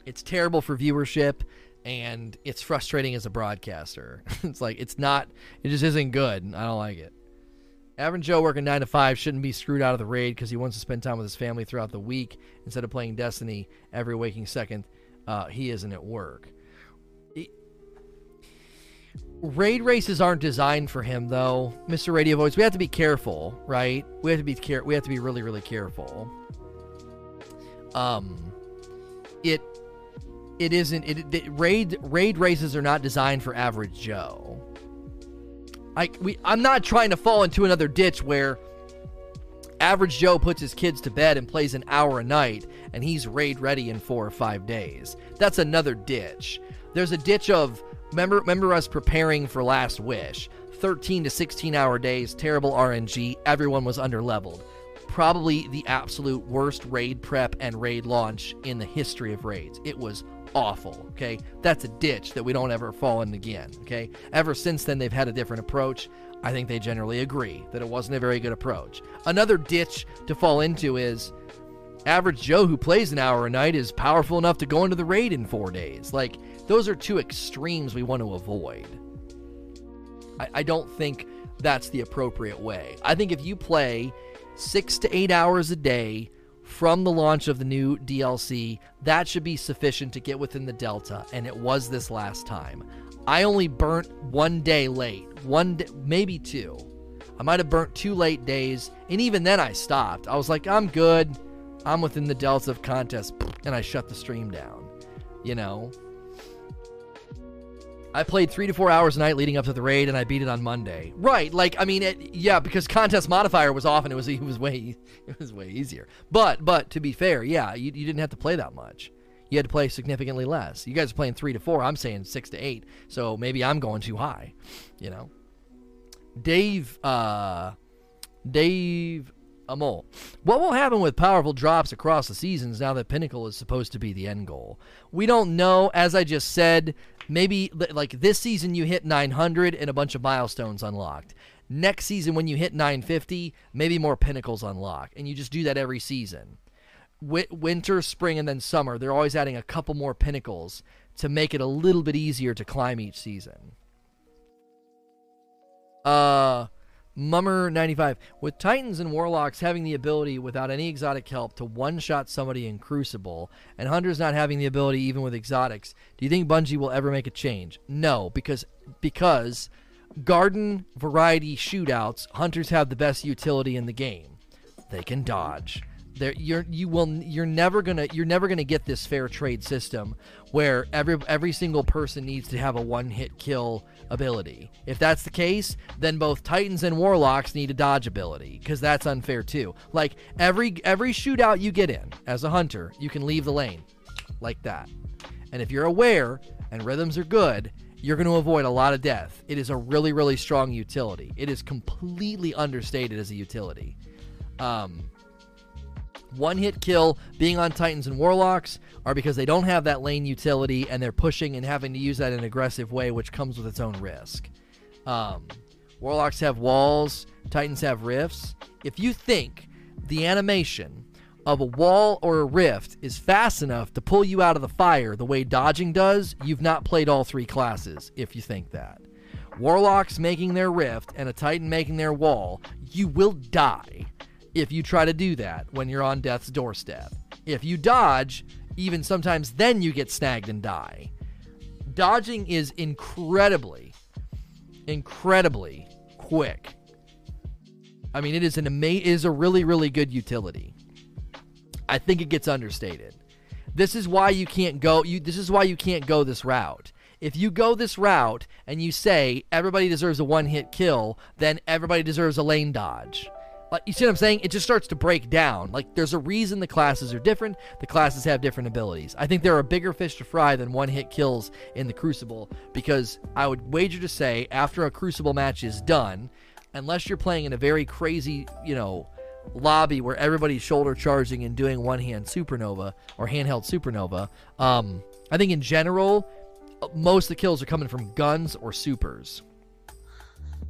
It's terrible for viewership and it's frustrating as a broadcaster. it's like, it's not, it just isn't good. I don't like it. Average Joe working 9 to 5 shouldn't be screwed out of the raid because he wants to spend time with his family throughout the week instead of playing Destiny every waking second uh, he isn't at work. Raid races aren't designed for him though, Mr. Radio Voice. We have to be careful, right? We have to be care we have to be really really careful. Um it it isn't it, it raid raid races are not designed for average Joe I we I'm not trying to fall into another ditch where average Joe puts his kids to bed and plays an hour a night and he's raid ready in 4 or 5 days. That's another ditch. There's a ditch of remember remember us preparing for Last Wish. 13 to 16 hour days, terrible RNG, everyone was under leveled. Probably the absolute worst raid prep and raid launch in the history of raids. It was awful. Okay, that's a ditch that we don't ever fall in again. Okay, ever since then they've had a different approach. I think they generally agree that it wasn't a very good approach. Another ditch to fall into is average Joe who plays an hour a night is powerful enough to go into the raid in four days. Like those are two extremes we want to avoid. I, I don't think that's the appropriate way. I think if you play six to eight hours a day from the launch of the new DLC, that should be sufficient to get within the Delta, and it was this last time. I only burnt one day late, one day, maybe two. I might have burnt two late days, and even then I stopped. I was like, I'm good. I'm within the delta of contest, and I shut the stream down. You know? I played three to four hours a night leading up to the raid, and I beat it on Monday. Right, like I mean, it, yeah, because contest modifier was off, and it was it was way it was way easier. But but to be fair, yeah, you, you didn't have to play that much. You had to play significantly less. You guys are playing three to four. I'm saying six to eight. So maybe I'm going too high. You know. Dave uh Dave Amol. What will happen with powerful drops across the seasons now that Pinnacle is supposed to be the end goal? We don't know. As I just said, maybe like this season you hit 900 and a bunch of milestones unlocked. Next season, when you hit 950, maybe more pinnacles unlock, and you just do that every season. winter, spring, and then summer, they're always adding a couple more pinnacles to make it a little bit easier to climb each season. Uh, Mummer 95. With Titans and Warlocks having the ability without any exotic help to one shot somebody in Crucible, and Hunters not having the ability even with exotics, do you think Bungie will ever make a change? No, because because garden variety shootouts, Hunters have the best utility in the game. They can dodge. There, you're you will you're never gonna you're never gonna get this fair trade system where every every single person needs to have a one hit kill ability. If that's the case, then both Titans and Warlocks need a dodge ability because that's unfair too. Like every every shootout you get in as a hunter, you can leave the lane like that. And if you're aware and rhythms are good, you're going to avoid a lot of death. It is a really really strong utility. It is completely understated as a utility. Um, one hit kill being on Titans and Warlocks are because they don't have that lane utility and they're pushing and having to use that in an aggressive way, which comes with its own risk. Um, Warlocks have walls, Titans have rifts. If you think the animation of a wall or a rift is fast enough to pull you out of the fire the way dodging does, you've not played all three classes, if you think that. Warlocks making their rift and a Titan making their wall, you will die if you try to do that when you're on death's doorstep. If you dodge, even sometimes then you get snagged and die. Dodging is incredibly, incredibly quick. I mean, it is an ama- is a really, really good utility. I think it gets understated. This is why you can't go. You, this is why you can't go this route. If you go this route and you say everybody deserves a one-hit kill, then everybody deserves a lane dodge. Like you see what I'm saying? It just starts to break down. Like there's a reason the classes are different. The classes have different abilities. I think there are bigger fish to fry than one hit kills in the Crucible because I would wager to say after a Crucible match is done, unless you're playing in a very crazy, you know, lobby where everybody's shoulder charging and doing one hand supernova or handheld supernova, um, I think in general, most of the kills are coming from guns or supers.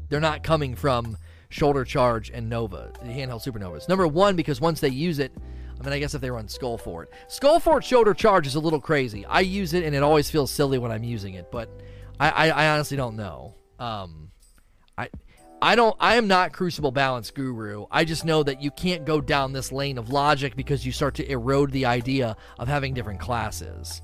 They're not coming from Shoulder Charge, and Nova, the handheld supernovas. Number one, because once they use it, I mean, I guess if they run Skullfort. Skullfort Shoulder Charge is a little crazy. I use it, and it always feels silly when I'm using it, but I, I, I honestly don't know. Um, I. I don't I am not crucible balance guru. I just know that you can't go down this lane of logic because you start to erode the idea of having different classes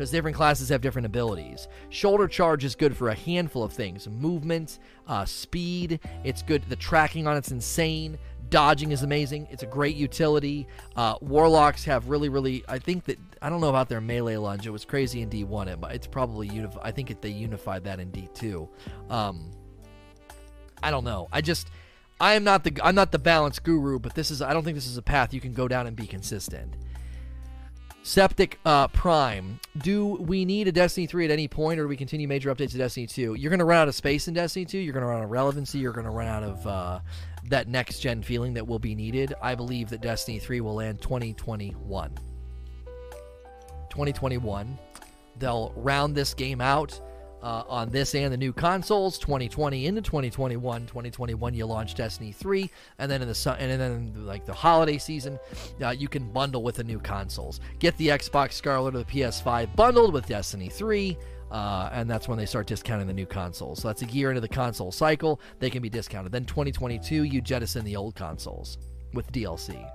because different classes have different abilities. Shoulder charge is good for a handful of things movement, uh, speed, it's good. The tracking on it's insane. Dodging is amazing. It's a great utility. Uh, warlocks have really, really. I think that I don't know about their melee lunge. It was crazy in D1, it, but it's probably unif- I think it, they unified that in D2. Um, I don't know. I just I am not the I'm not the balance guru, but this is I don't think this is a path you can go down and be consistent. Septic uh, Prime. Do we need a Destiny 3 at any point, or do we continue major updates to Destiny 2? You're going to run out of space in Destiny 2. You're going to run out of relevancy. You're going to run out of uh, that next gen feeling that will be needed. I believe that Destiny 3 will land 2021. 2021. They'll round this game out uh, on this and the new consoles 2020 into 2021 2021 you launch destiny 3 and then in the sun and then like the holiday season uh, you can bundle with the new consoles. Get the xbox Scarlett or the ps5 bundled with destiny 3 uh, and that's when they start discounting the new consoles. So that's a year into the console cycle. They can be discounted. Then 2022 you jettison the old consoles with dlc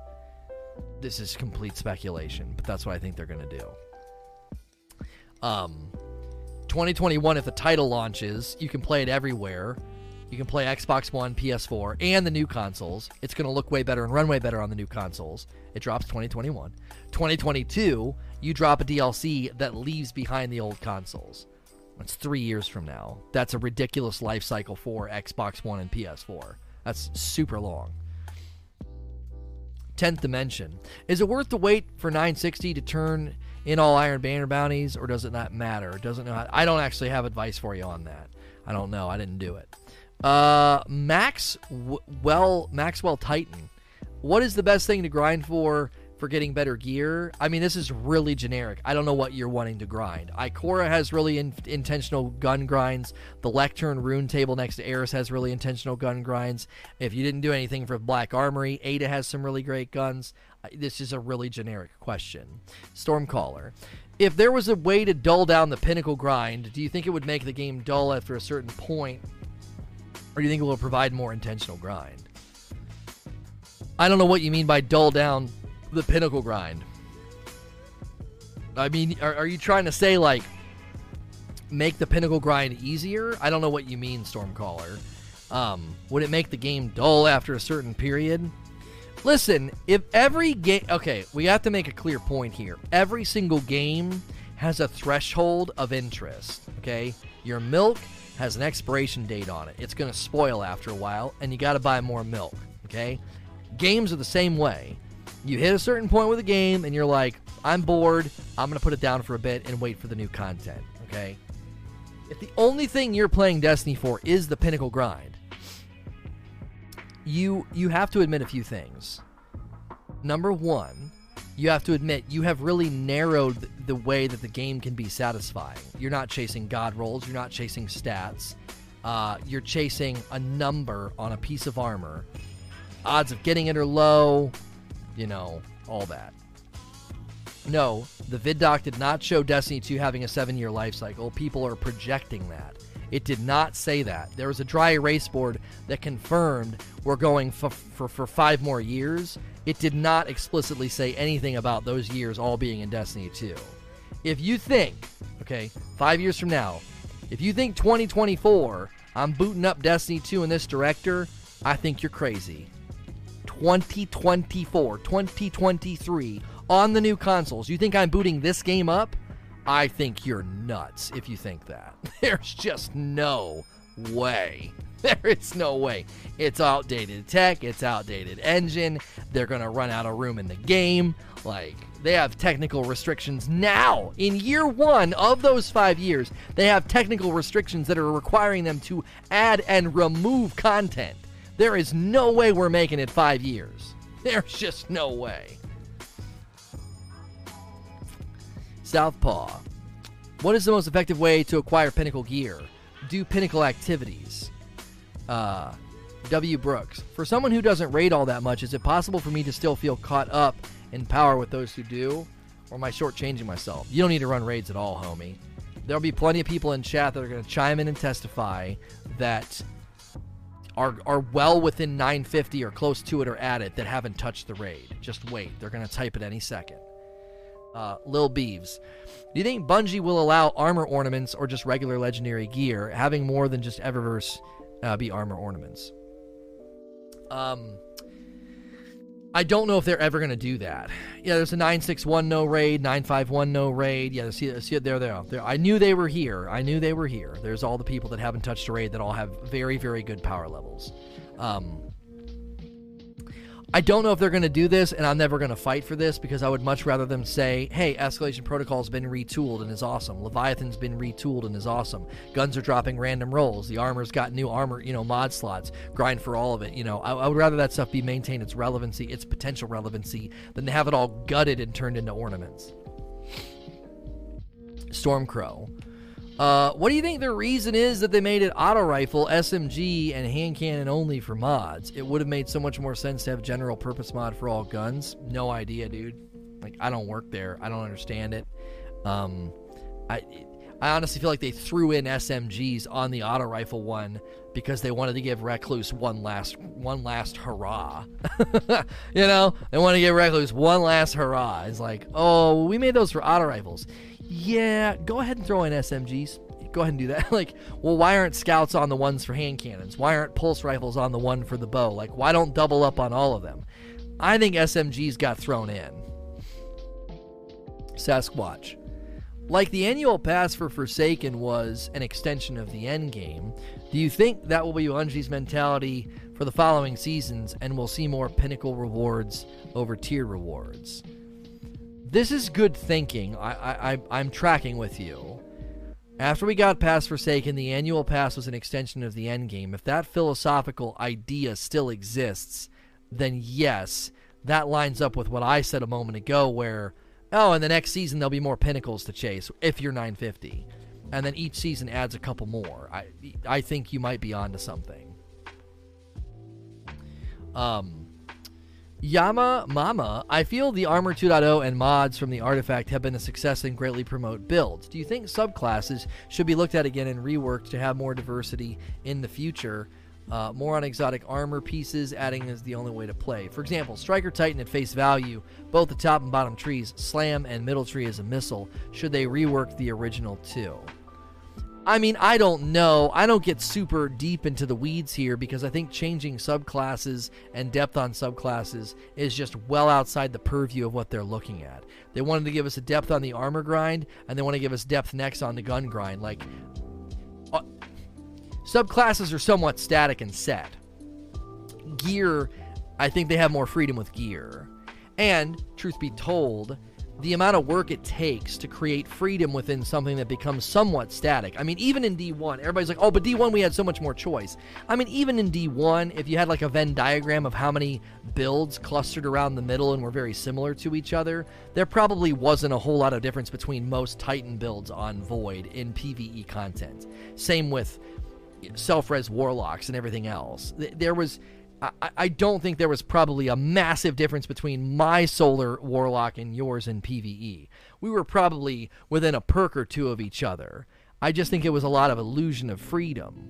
this is complete speculation but that's what i think they're going to do. Um 2021, if the title launches, you can play it everywhere. You can play Xbox One, PS4, and the new consoles. It's going to look way better and run way better on the new consoles. It drops 2021. 2022, you drop a DLC that leaves behind the old consoles. That's three years from now. That's a ridiculous life cycle for Xbox One and PS4. That's super long. 10th Dimension. Is it worth the wait for 960 to turn in all Iron Banner bounties, or does it not matter? Doesn't know. I don't actually have advice for you on that. I don't know. I didn't do it. Uh, Max, well, Maxwell Titan. What is the best thing to grind for for getting better gear? I mean, this is really generic. I don't know what you're wanting to grind. Ikora has really in, intentional gun grinds. The Lectern rune table next to Eris has really intentional gun grinds. If you didn't do anything for Black Armory, Ada has some really great guns. This is a really generic question. Stormcaller. If there was a way to dull down the pinnacle grind, do you think it would make the game dull after a certain point or do you think it will provide more intentional grind? I don't know what you mean by dull down the pinnacle grind. I mean, are, are you trying to say, like, make the pinnacle grind easier? I don't know what you mean, Stormcaller. Um, would it make the game dull after a certain period? Listen, if every game. Okay, we have to make a clear point here. Every single game has a threshold of interest, okay? Your milk has an expiration date on it. It's going to spoil after a while, and you got to buy more milk. Okay? Games are the same way. You hit a certain point with a game, and you're like, I'm bored. I'm going to put it down for a bit and wait for the new content. Okay? If the only thing you're playing Destiny for is the pinnacle grind, you you have to admit a few things. Number one, you have to admit you have really narrowed the way that the game can be satisfying. You're not chasing god rolls, you're not chasing stats. Uh, you're chasing a number on a piece of armor. Odds of getting it are low, you know, all that. No, the vid doc did not show Destiny 2 having a seven year life cycle. People are projecting that. It did not say that. There was a dry erase board that confirmed we're going for, for, for five more years. It did not explicitly say anything about those years all being in Destiny 2. If you think, okay, five years from now, if you think 2024, I'm booting up Destiny 2 in this director, I think you're crazy. 2024, 2023, on the new consoles, you think I'm booting this game up? I think you're nuts if you think that. There's just no way. There is no way. It's outdated tech, it's outdated engine. They're going to run out of room in the game. Like, they have technical restrictions now. In year one of those five years, they have technical restrictions that are requiring them to add and remove content. There is no way we're making it five years. There's just no way. Southpaw. What is the most effective way to acquire Pinnacle gear? Do Pinnacle activities. Uh, W. Brooks. For someone who doesn't raid all that much, is it possible for me to still feel caught up in power with those who do? Or am I shortchanging myself? You don't need to run raids at all, homie. There'll be plenty of people in chat that are going to chime in and testify that are, are well within 950 or close to it or at it that haven't touched the raid. Just wait. They're going to type it any second uh, Lil Beeves. Do you think Bungie will allow armor ornaments or just regular legendary gear, having more than just Eververse uh, be armor ornaments? Um, I don't know if they're ever going to do that. Yeah, there's a 961 no raid, 951 no raid. Yeah, see, see it there, there, there. I knew they were here. I knew they were here. There's all the people that haven't touched a raid that all have very, very good power levels. Um, I don't know if they're going to do this, and I'm never going to fight for this because I would much rather them say, hey, Escalation Protocol's been retooled and is awesome. Leviathan's been retooled and is awesome. Guns are dropping random rolls. The armor's got new armor, you know, mod slots. Grind for all of it. You know, I, I would rather that stuff be maintained its relevancy, its potential relevancy, than to have it all gutted and turned into ornaments. Stormcrow. Uh, what do you think the reason is that they made it auto rifle, SMG, and hand cannon only for mods? It would have made so much more sense to have general purpose mod for all guns. No idea, dude. Like I don't work there. I don't understand it. Um, I I honestly feel like they threw in SMGs on the auto rifle one because they wanted to give Recluse one last one last hurrah. you know, they want to give Recluse one last hurrah. It's like, oh, we made those for auto rifles. Yeah, go ahead and throw in SMGs. go ahead and do that. like, well, why aren't scouts on the ones for hand cannons? Why aren't pulse rifles on the one for the bow? Like, why don't double up on all of them? I think SMGs got thrown in. Sasquatch. Like the annual pass for Forsaken was an extension of the end game, do you think that will be Bungie's mentality for the following seasons and we'll see more pinnacle rewards over tier rewards? This is good thinking. I, I, I'm tracking with you. After we got past Forsaken, the annual pass was an extension of the end game. If that philosophical idea still exists, then yes, that lines up with what I said a moment ago, where oh, in the next season there'll be more pinnacles to chase if you're 950, and then each season adds a couple more. I I think you might be onto something. Um, Yama Mama, I feel the Armor 2.0 and mods from the artifact have been a success and greatly promote builds. Do you think subclasses should be looked at again and reworked to have more diversity in the future? Uh, more on exotic armor pieces, adding is the only way to play. For example, Striker Titan at face value, both the top and bottom trees, Slam and middle tree as a missile. Should they rework the original too? I mean, I don't know. I don't get super deep into the weeds here because I think changing subclasses and depth on subclasses is just well outside the purview of what they're looking at. They wanted to give us a depth on the armor grind, and they want to give us depth next on the gun grind. Like, uh, subclasses are somewhat static and set. Gear, I think they have more freedom with gear. And, truth be told, the amount of work it takes to create freedom within something that becomes somewhat static. I mean, even in D1, everybody's like, oh, but D1 we had so much more choice. I mean, even in D1, if you had like a Venn diagram of how many builds clustered around the middle and were very similar to each other, there probably wasn't a whole lot of difference between most Titan builds on Void in PvE content. Same with self res warlocks and everything else. There was I, I don't think there was probably a massive difference between my solar warlock and yours in PvE. We were probably within a perk or two of each other. I just think it was a lot of illusion of freedom.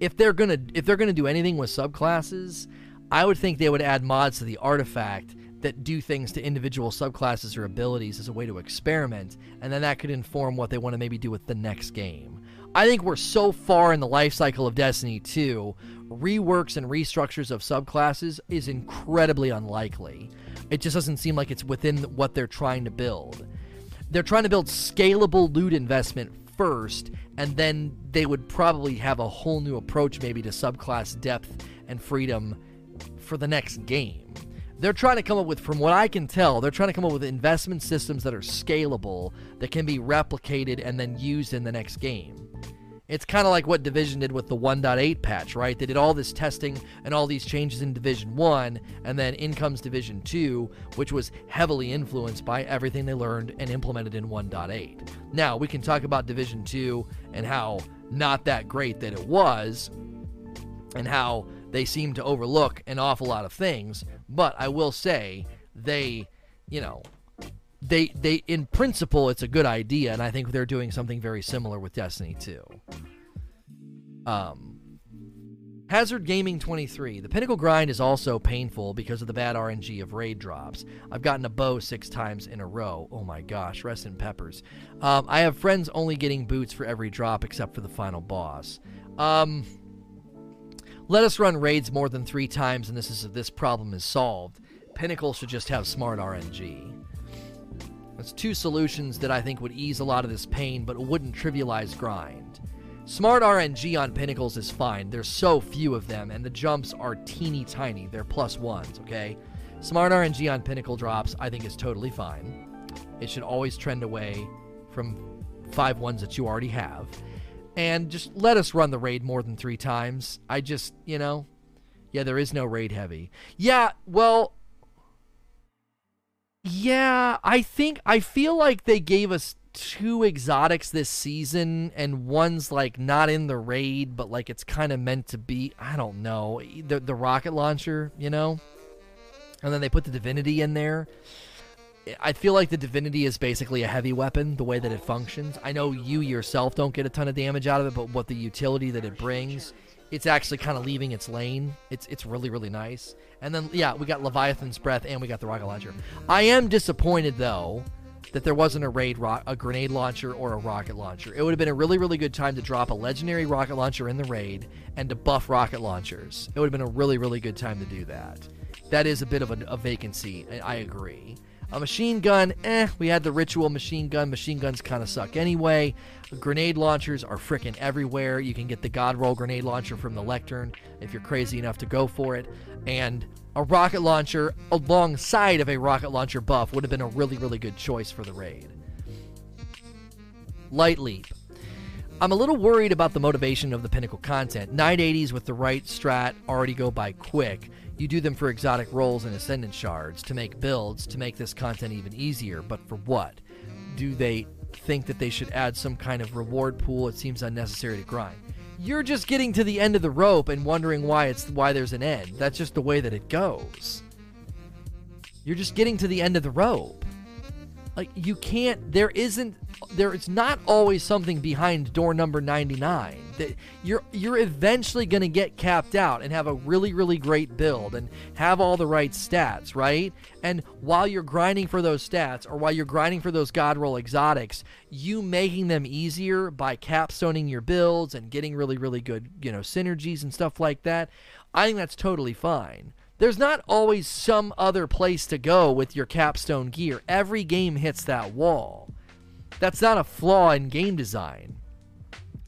If they're gonna if they're gonna do anything with subclasses, I would think they would add mods to the artifact that do things to individual subclasses or abilities as a way to experiment, and then that could inform what they want to maybe do with the next game. I think we're so far in the life cycle of Destiny 2 reworks and restructures of subclasses is incredibly unlikely. It just doesn't seem like it's within what they're trying to build. They're trying to build scalable loot investment first, and then they would probably have a whole new approach, maybe to subclass depth and freedom for the next game. They're trying to come up with, from what I can tell, they're trying to come up with investment systems that are scalable, that can be replicated and then used in the next game. It's kind of like what Division did with the 1.8 patch, right? They did all this testing and all these changes in Division 1, and then in comes Division 2, which was heavily influenced by everything they learned and implemented in 1.8. Now, we can talk about Division 2 and how not that great that it was, and how they seem to overlook an awful lot of things, but I will say they, you know, they they in principle it's a good idea and i think they're doing something very similar with destiny 2 um hazard gaming 23 the pinnacle grind is also painful because of the bad rng of raid drops. I've gotten a bow six times in a row. Oh my gosh rest in peppers. Um, i have friends only getting boots for every drop except for the final boss. Um let us run raids more than three times and this is this problem is solved. Pinnacle should just have smart rng that's two solutions that I think would ease a lot of this pain, but wouldn't trivialize grind. Smart RNG on Pinnacles is fine. There's so few of them, and the jumps are teeny tiny. They're plus ones, okay? Smart RNG on Pinnacle drops, I think, is totally fine. It should always trend away from five ones that you already have. And just let us run the raid more than three times. I just, you know, yeah, there is no raid heavy. Yeah, well, yeah, I think I feel like they gave us two exotics this season and one's like not in the raid but like it's kind of meant to be i don't know the the rocket launcher you know? And then they put the divinity in there i feel like the divinity is basically a heavy weapon the way that it functions i know you yourself don't get a ton of damage out of it but what the utility that it brings it's actually kind of leaving its lane. It's it's really really nice. And then yeah, we got Leviathan's breath and we got the rocket launcher. I am disappointed though that there wasn't a raid ro- a grenade launcher or a rocket launcher. It would have been a really really good time to drop a legendary rocket launcher in the raid and to buff rocket launchers. It would have been a really really good time to do that. That is a bit of a, a vacancy. I agree. A machine gun, eh, we had the ritual machine gun. Machine guns kind of suck anyway. Grenade launchers are freaking everywhere. You can get the God Roll grenade launcher from the Lectern if you're crazy enough to go for it. And a rocket launcher alongside of a rocket launcher buff would have been a really, really good choice for the raid. Light Leap. I'm a little worried about the motivation of the Pinnacle content. 980s with the right strat already go by quick. You do them for exotic rolls and ascendant shards to make builds to make this content even easier, but for what? Do they think that they should add some kind of reward pool? It seems unnecessary to grind. You're just getting to the end of the rope and wondering why it's why there's an end. That's just the way that it goes. You're just getting to the end of the rope. Like you can't there isn't there is not always something behind door number 99 that you're you're eventually going to get capped out and have a really really great build and have all the right stats right? And while you're grinding for those stats or while you're grinding for those god roll exotics you making them easier by capstoning your builds and getting really really good you know synergies and stuff like that i think that's totally fine there's not always some other place to go with your capstone gear. Every game hits that wall. That's not a flaw in game design.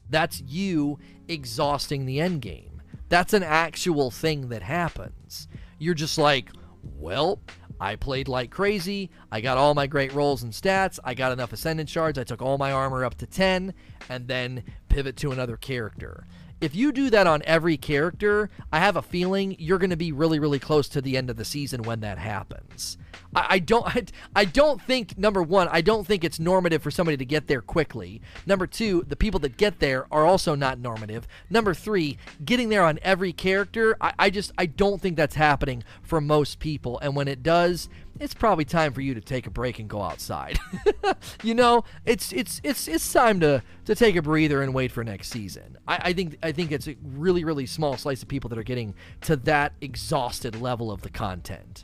That's you exhausting the end game. That's an actual thing that happens. You're just like, well, I played like crazy. I got all my great rolls and stats. I got enough ascendant shards. I took all my armor up to 10 and then pivot to another character if you do that on every character, I have a feeling you're going to be really, really close to the end of the season when that happens. I, I don't, I, I don't think number one, I don't think it's normative for somebody to get there quickly. Number two, the people that get there are also not normative. Number three, getting there on every character, I, I just, I don't think that's happening for most people. And when it does, it's probably time for you to take a break and go outside. you know, it's it's it's it's time to to take a breather and wait for next season. I, I think I think it's a really really small slice of people that are getting to that exhausted level of the content.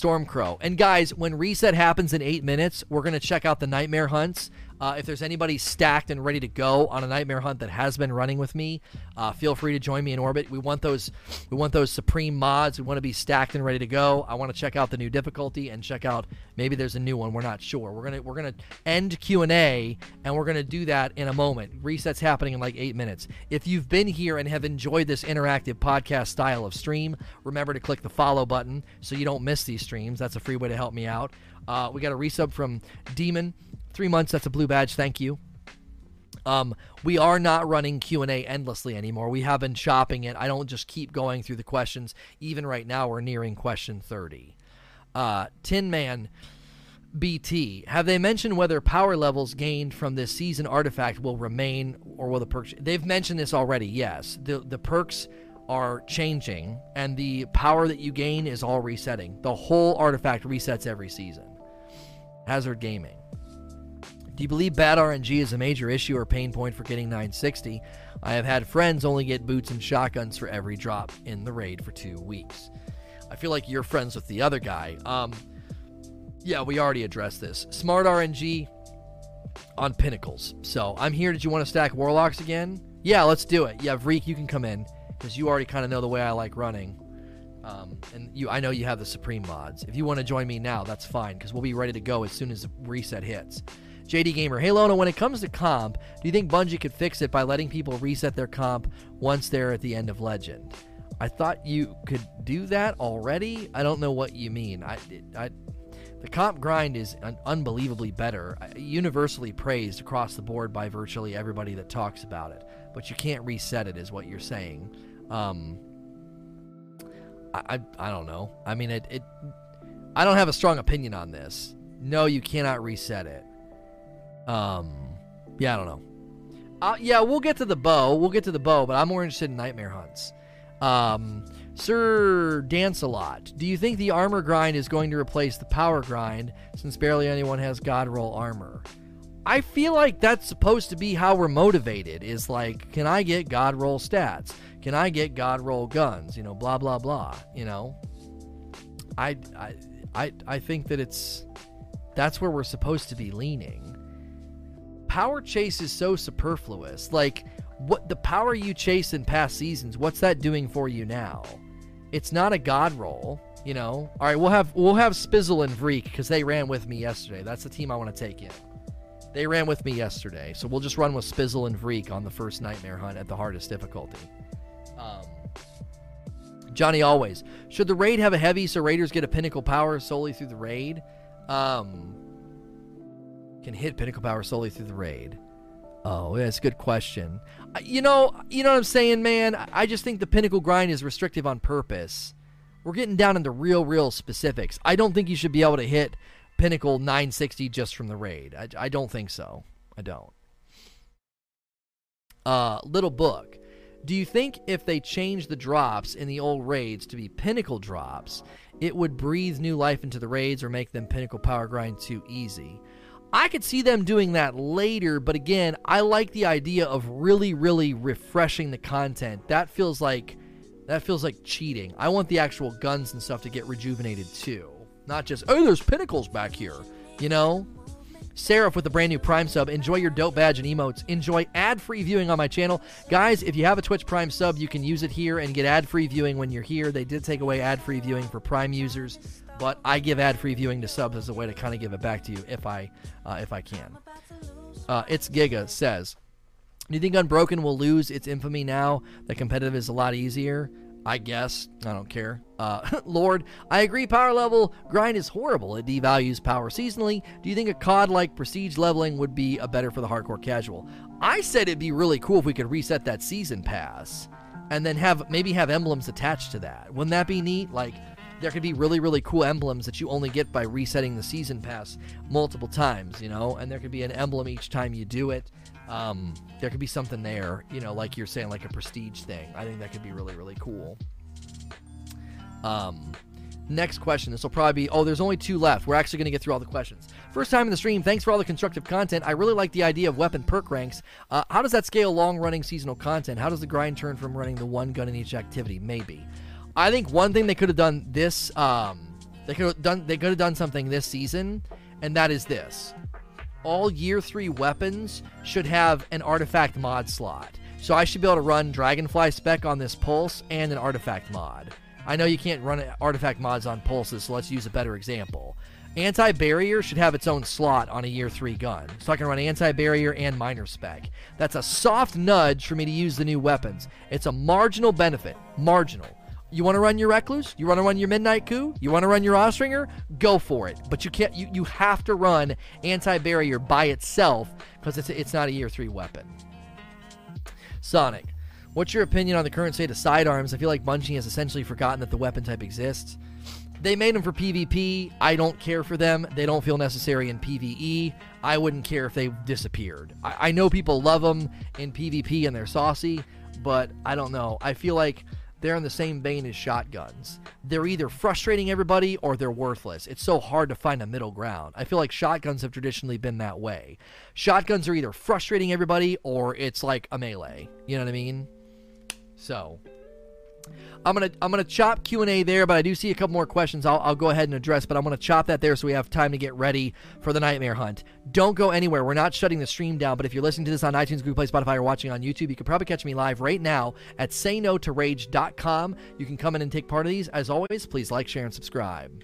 Stormcrow. And guys, when reset happens in eight minutes, we're going to check out the nightmare hunts. Uh, if there's anybody stacked and ready to go on a nightmare hunt that has been running with me, uh, feel free to join me in orbit. We want those, we want those supreme mods. We want to be stacked and ready to go. I want to check out the new difficulty and check out maybe there's a new one. We're not sure. We're gonna we're gonna end Q and A and we're gonna do that in a moment. Resets happening in like eight minutes. If you've been here and have enjoyed this interactive podcast style of stream, remember to click the follow button so you don't miss these streams. That's a free way to help me out. Uh, we got a resub from Demon. Three months. That's a blue badge. Thank you. Um, we are not running Q&A endlessly anymore. We have been chopping it. I don't just keep going through the questions. Even right now, we're nearing question 30. Uh, Tin Man BT, have they mentioned whether power levels gained from this season artifact will remain or will the perks... They've mentioned this already, yes. The, the perks are changing, and the power that you gain is all resetting. The whole artifact resets every season. Hazard Gaming. Do you believe bad RNG is a major issue or pain point for getting 960? I have had friends only get boots and shotguns for every drop in the raid for two weeks. I feel like you're friends with the other guy. Um, yeah, we already addressed this. Smart RNG on pinnacles. So I'm here. Did you want to stack warlocks again? Yeah, let's do it. Yeah, Vreek, you can come in because you already kind of know the way I like running. Um, and you, I know you have the supreme mods. If you want to join me now, that's fine because we'll be ready to go as soon as reset hits. JD Gamer, hey Lona, when it comes to comp, do you think Bungie could fix it by letting people reset their comp once they're at the end of Legend? I thought you could do that already. I don't know what you mean. I, I the comp grind is un- unbelievably better, universally praised across the board by virtually everybody that talks about it. But you can't reset it, is what you're saying. Um, I, I, I don't know. I mean, it, it. I don't have a strong opinion on this. No, you cannot reset it. Um, yeah, I don't know. Uh, yeah, we'll get to the bow. We'll get to the bow, but I'm more interested in nightmare hunts. Um, Sir Dance a lot. Do you think the armor grind is going to replace the power grind since barely anyone has God roll armor? I feel like that's supposed to be how we're motivated. Is like, can I get God roll stats? Can I get God roll guns? You know, blah blah blah. You know, I I I I think that it's that's where we're supposed to be leaning. Power chase is so superfluous. Like what the power you chase in past seasons, what's that doing for you now? It's not a god roll, you know. All right, we'll have we'll have Spizzle and Vreek because they ran with me yesterday. That's the team I want to take in. They ran with me yesterday, so we'll just run with Spizzle and Vreek on the first Nightmare Hunt at the hardest difficulty. Um, Johnny always should the raid have a heavy so raiders get a pinnacle power solely through the raid. Um, can hit pinnacle power solely through the raid. Oh, that's a good question. You know, you know what I'm saying, man. I just think the pinnacle grind is restrictive on purpose. We're getting down into real, real specifics. I don't think you should be able to hit pinnacle 960 just from the raid. I, I don't think so. I don't. Uh, little book. Do you think if they change the drops in the old raids to be pinnacle drops, it would breathe new life into the raids or make them pinnacle power grind too easy? I could see them doing that later, but again, I like the idea of really, really refreshing the content. That feels like that feels like cheating. I want the actual guns and stuff to get rejuvenated too. Not just, oh, there's pinnacles back here. You know? Seraph with the brand new Prime sub. Enjoy your dope badge and emotes. Enjoy ad free viewing on my channel. Guys, if you have a Twitch Prime sub, you can use it here and get ad free viewing when you're here. They did take away ad free viewing for Prime users, but I give ad free viewing to subs as a way to kind of give it back to you if I uh, if I can. Uh, it's Giga says, Do you think Unbroken will lose its infamy now that competitive is a lot easier? I guess. I don't care. Uh, Lord, I agree power level grind is horrible. It devalues power seasonally. Do you think a COD like prestige leveling would be a better for the hardcore casual? I said it'd be really cool if we could reset that season pass and then have maybe have emblems attached to that. Wouldn't that be neat? Like there could be really really cool emblems that you only get by resetting the season pass multiple times, you know, and there could be an emblem each time you do it. Um, there could be something there, you know, like you're saying, like a prestige thing. I think that could be really, really cool. Um, next question. This will probably be. Oh, there's only two left. We're actually going to get through all the questions. First time in the stream. Thanks for all the constructive content. I really like the idea of weapon perk ranks. Uh, how does that scale long running seasonal content? How does the grind turn from running the one gun in each activity? Maybe. I think one thing they could have done this. Um, they could have done. They could have done something this season, and that is this all year three weapons should have an artifact mod slot. So I should be able to run Dragonfly spec on this pulse and an artifact mod. I know you can't run artifact mods on pulses, so let's use a better example. Anti barrier should have its own slot on a year three gun, so I can run anti barrier and minor spec. That's a soft nudge for me to use the new weapons. It's a marginal benefit. Marginal. You want to run your Recluse? You want to run your Midnight Coup? You want to run your Austringer? Go for it. But you can't. You, you have to run anti-barrier by itself because it's it's not a year three weapon. Sonic, what's your opinion on the current state of sidearms? I feel like Bungie has essentially forgotten that the weapon type exists. They made them for PvP. I don't care for them. They don't feel necessary in PvE. I wouldn't care if they disappeared. I, I know people love them in PvP and they're saucy, but I don't know. I feel like they're in the same vein as shotguns. They're either frustrating everybody or they're worthless. It's so hard to find a middle ground. I feel like shotguns have traditionally been that way. Shotguns are either frustrating everybody or it's like a melee. You know what I mean? So, I'm gonna I'm gonna chop Q and A there, but I do see a couple more questions. I'll, I'll go ahead and address, but I'm gonna chop that there so we have time to get ready for the nightmare hunt. Don't go anywhere. We're not shutting the stream down, but if you're listening to this on iTunes, Google Play, Spotify, or watching on YouTube, you can probably catch me live right now at SayNoToRage.com. You can come in and take part of these. As always, please like, share, and subscribe.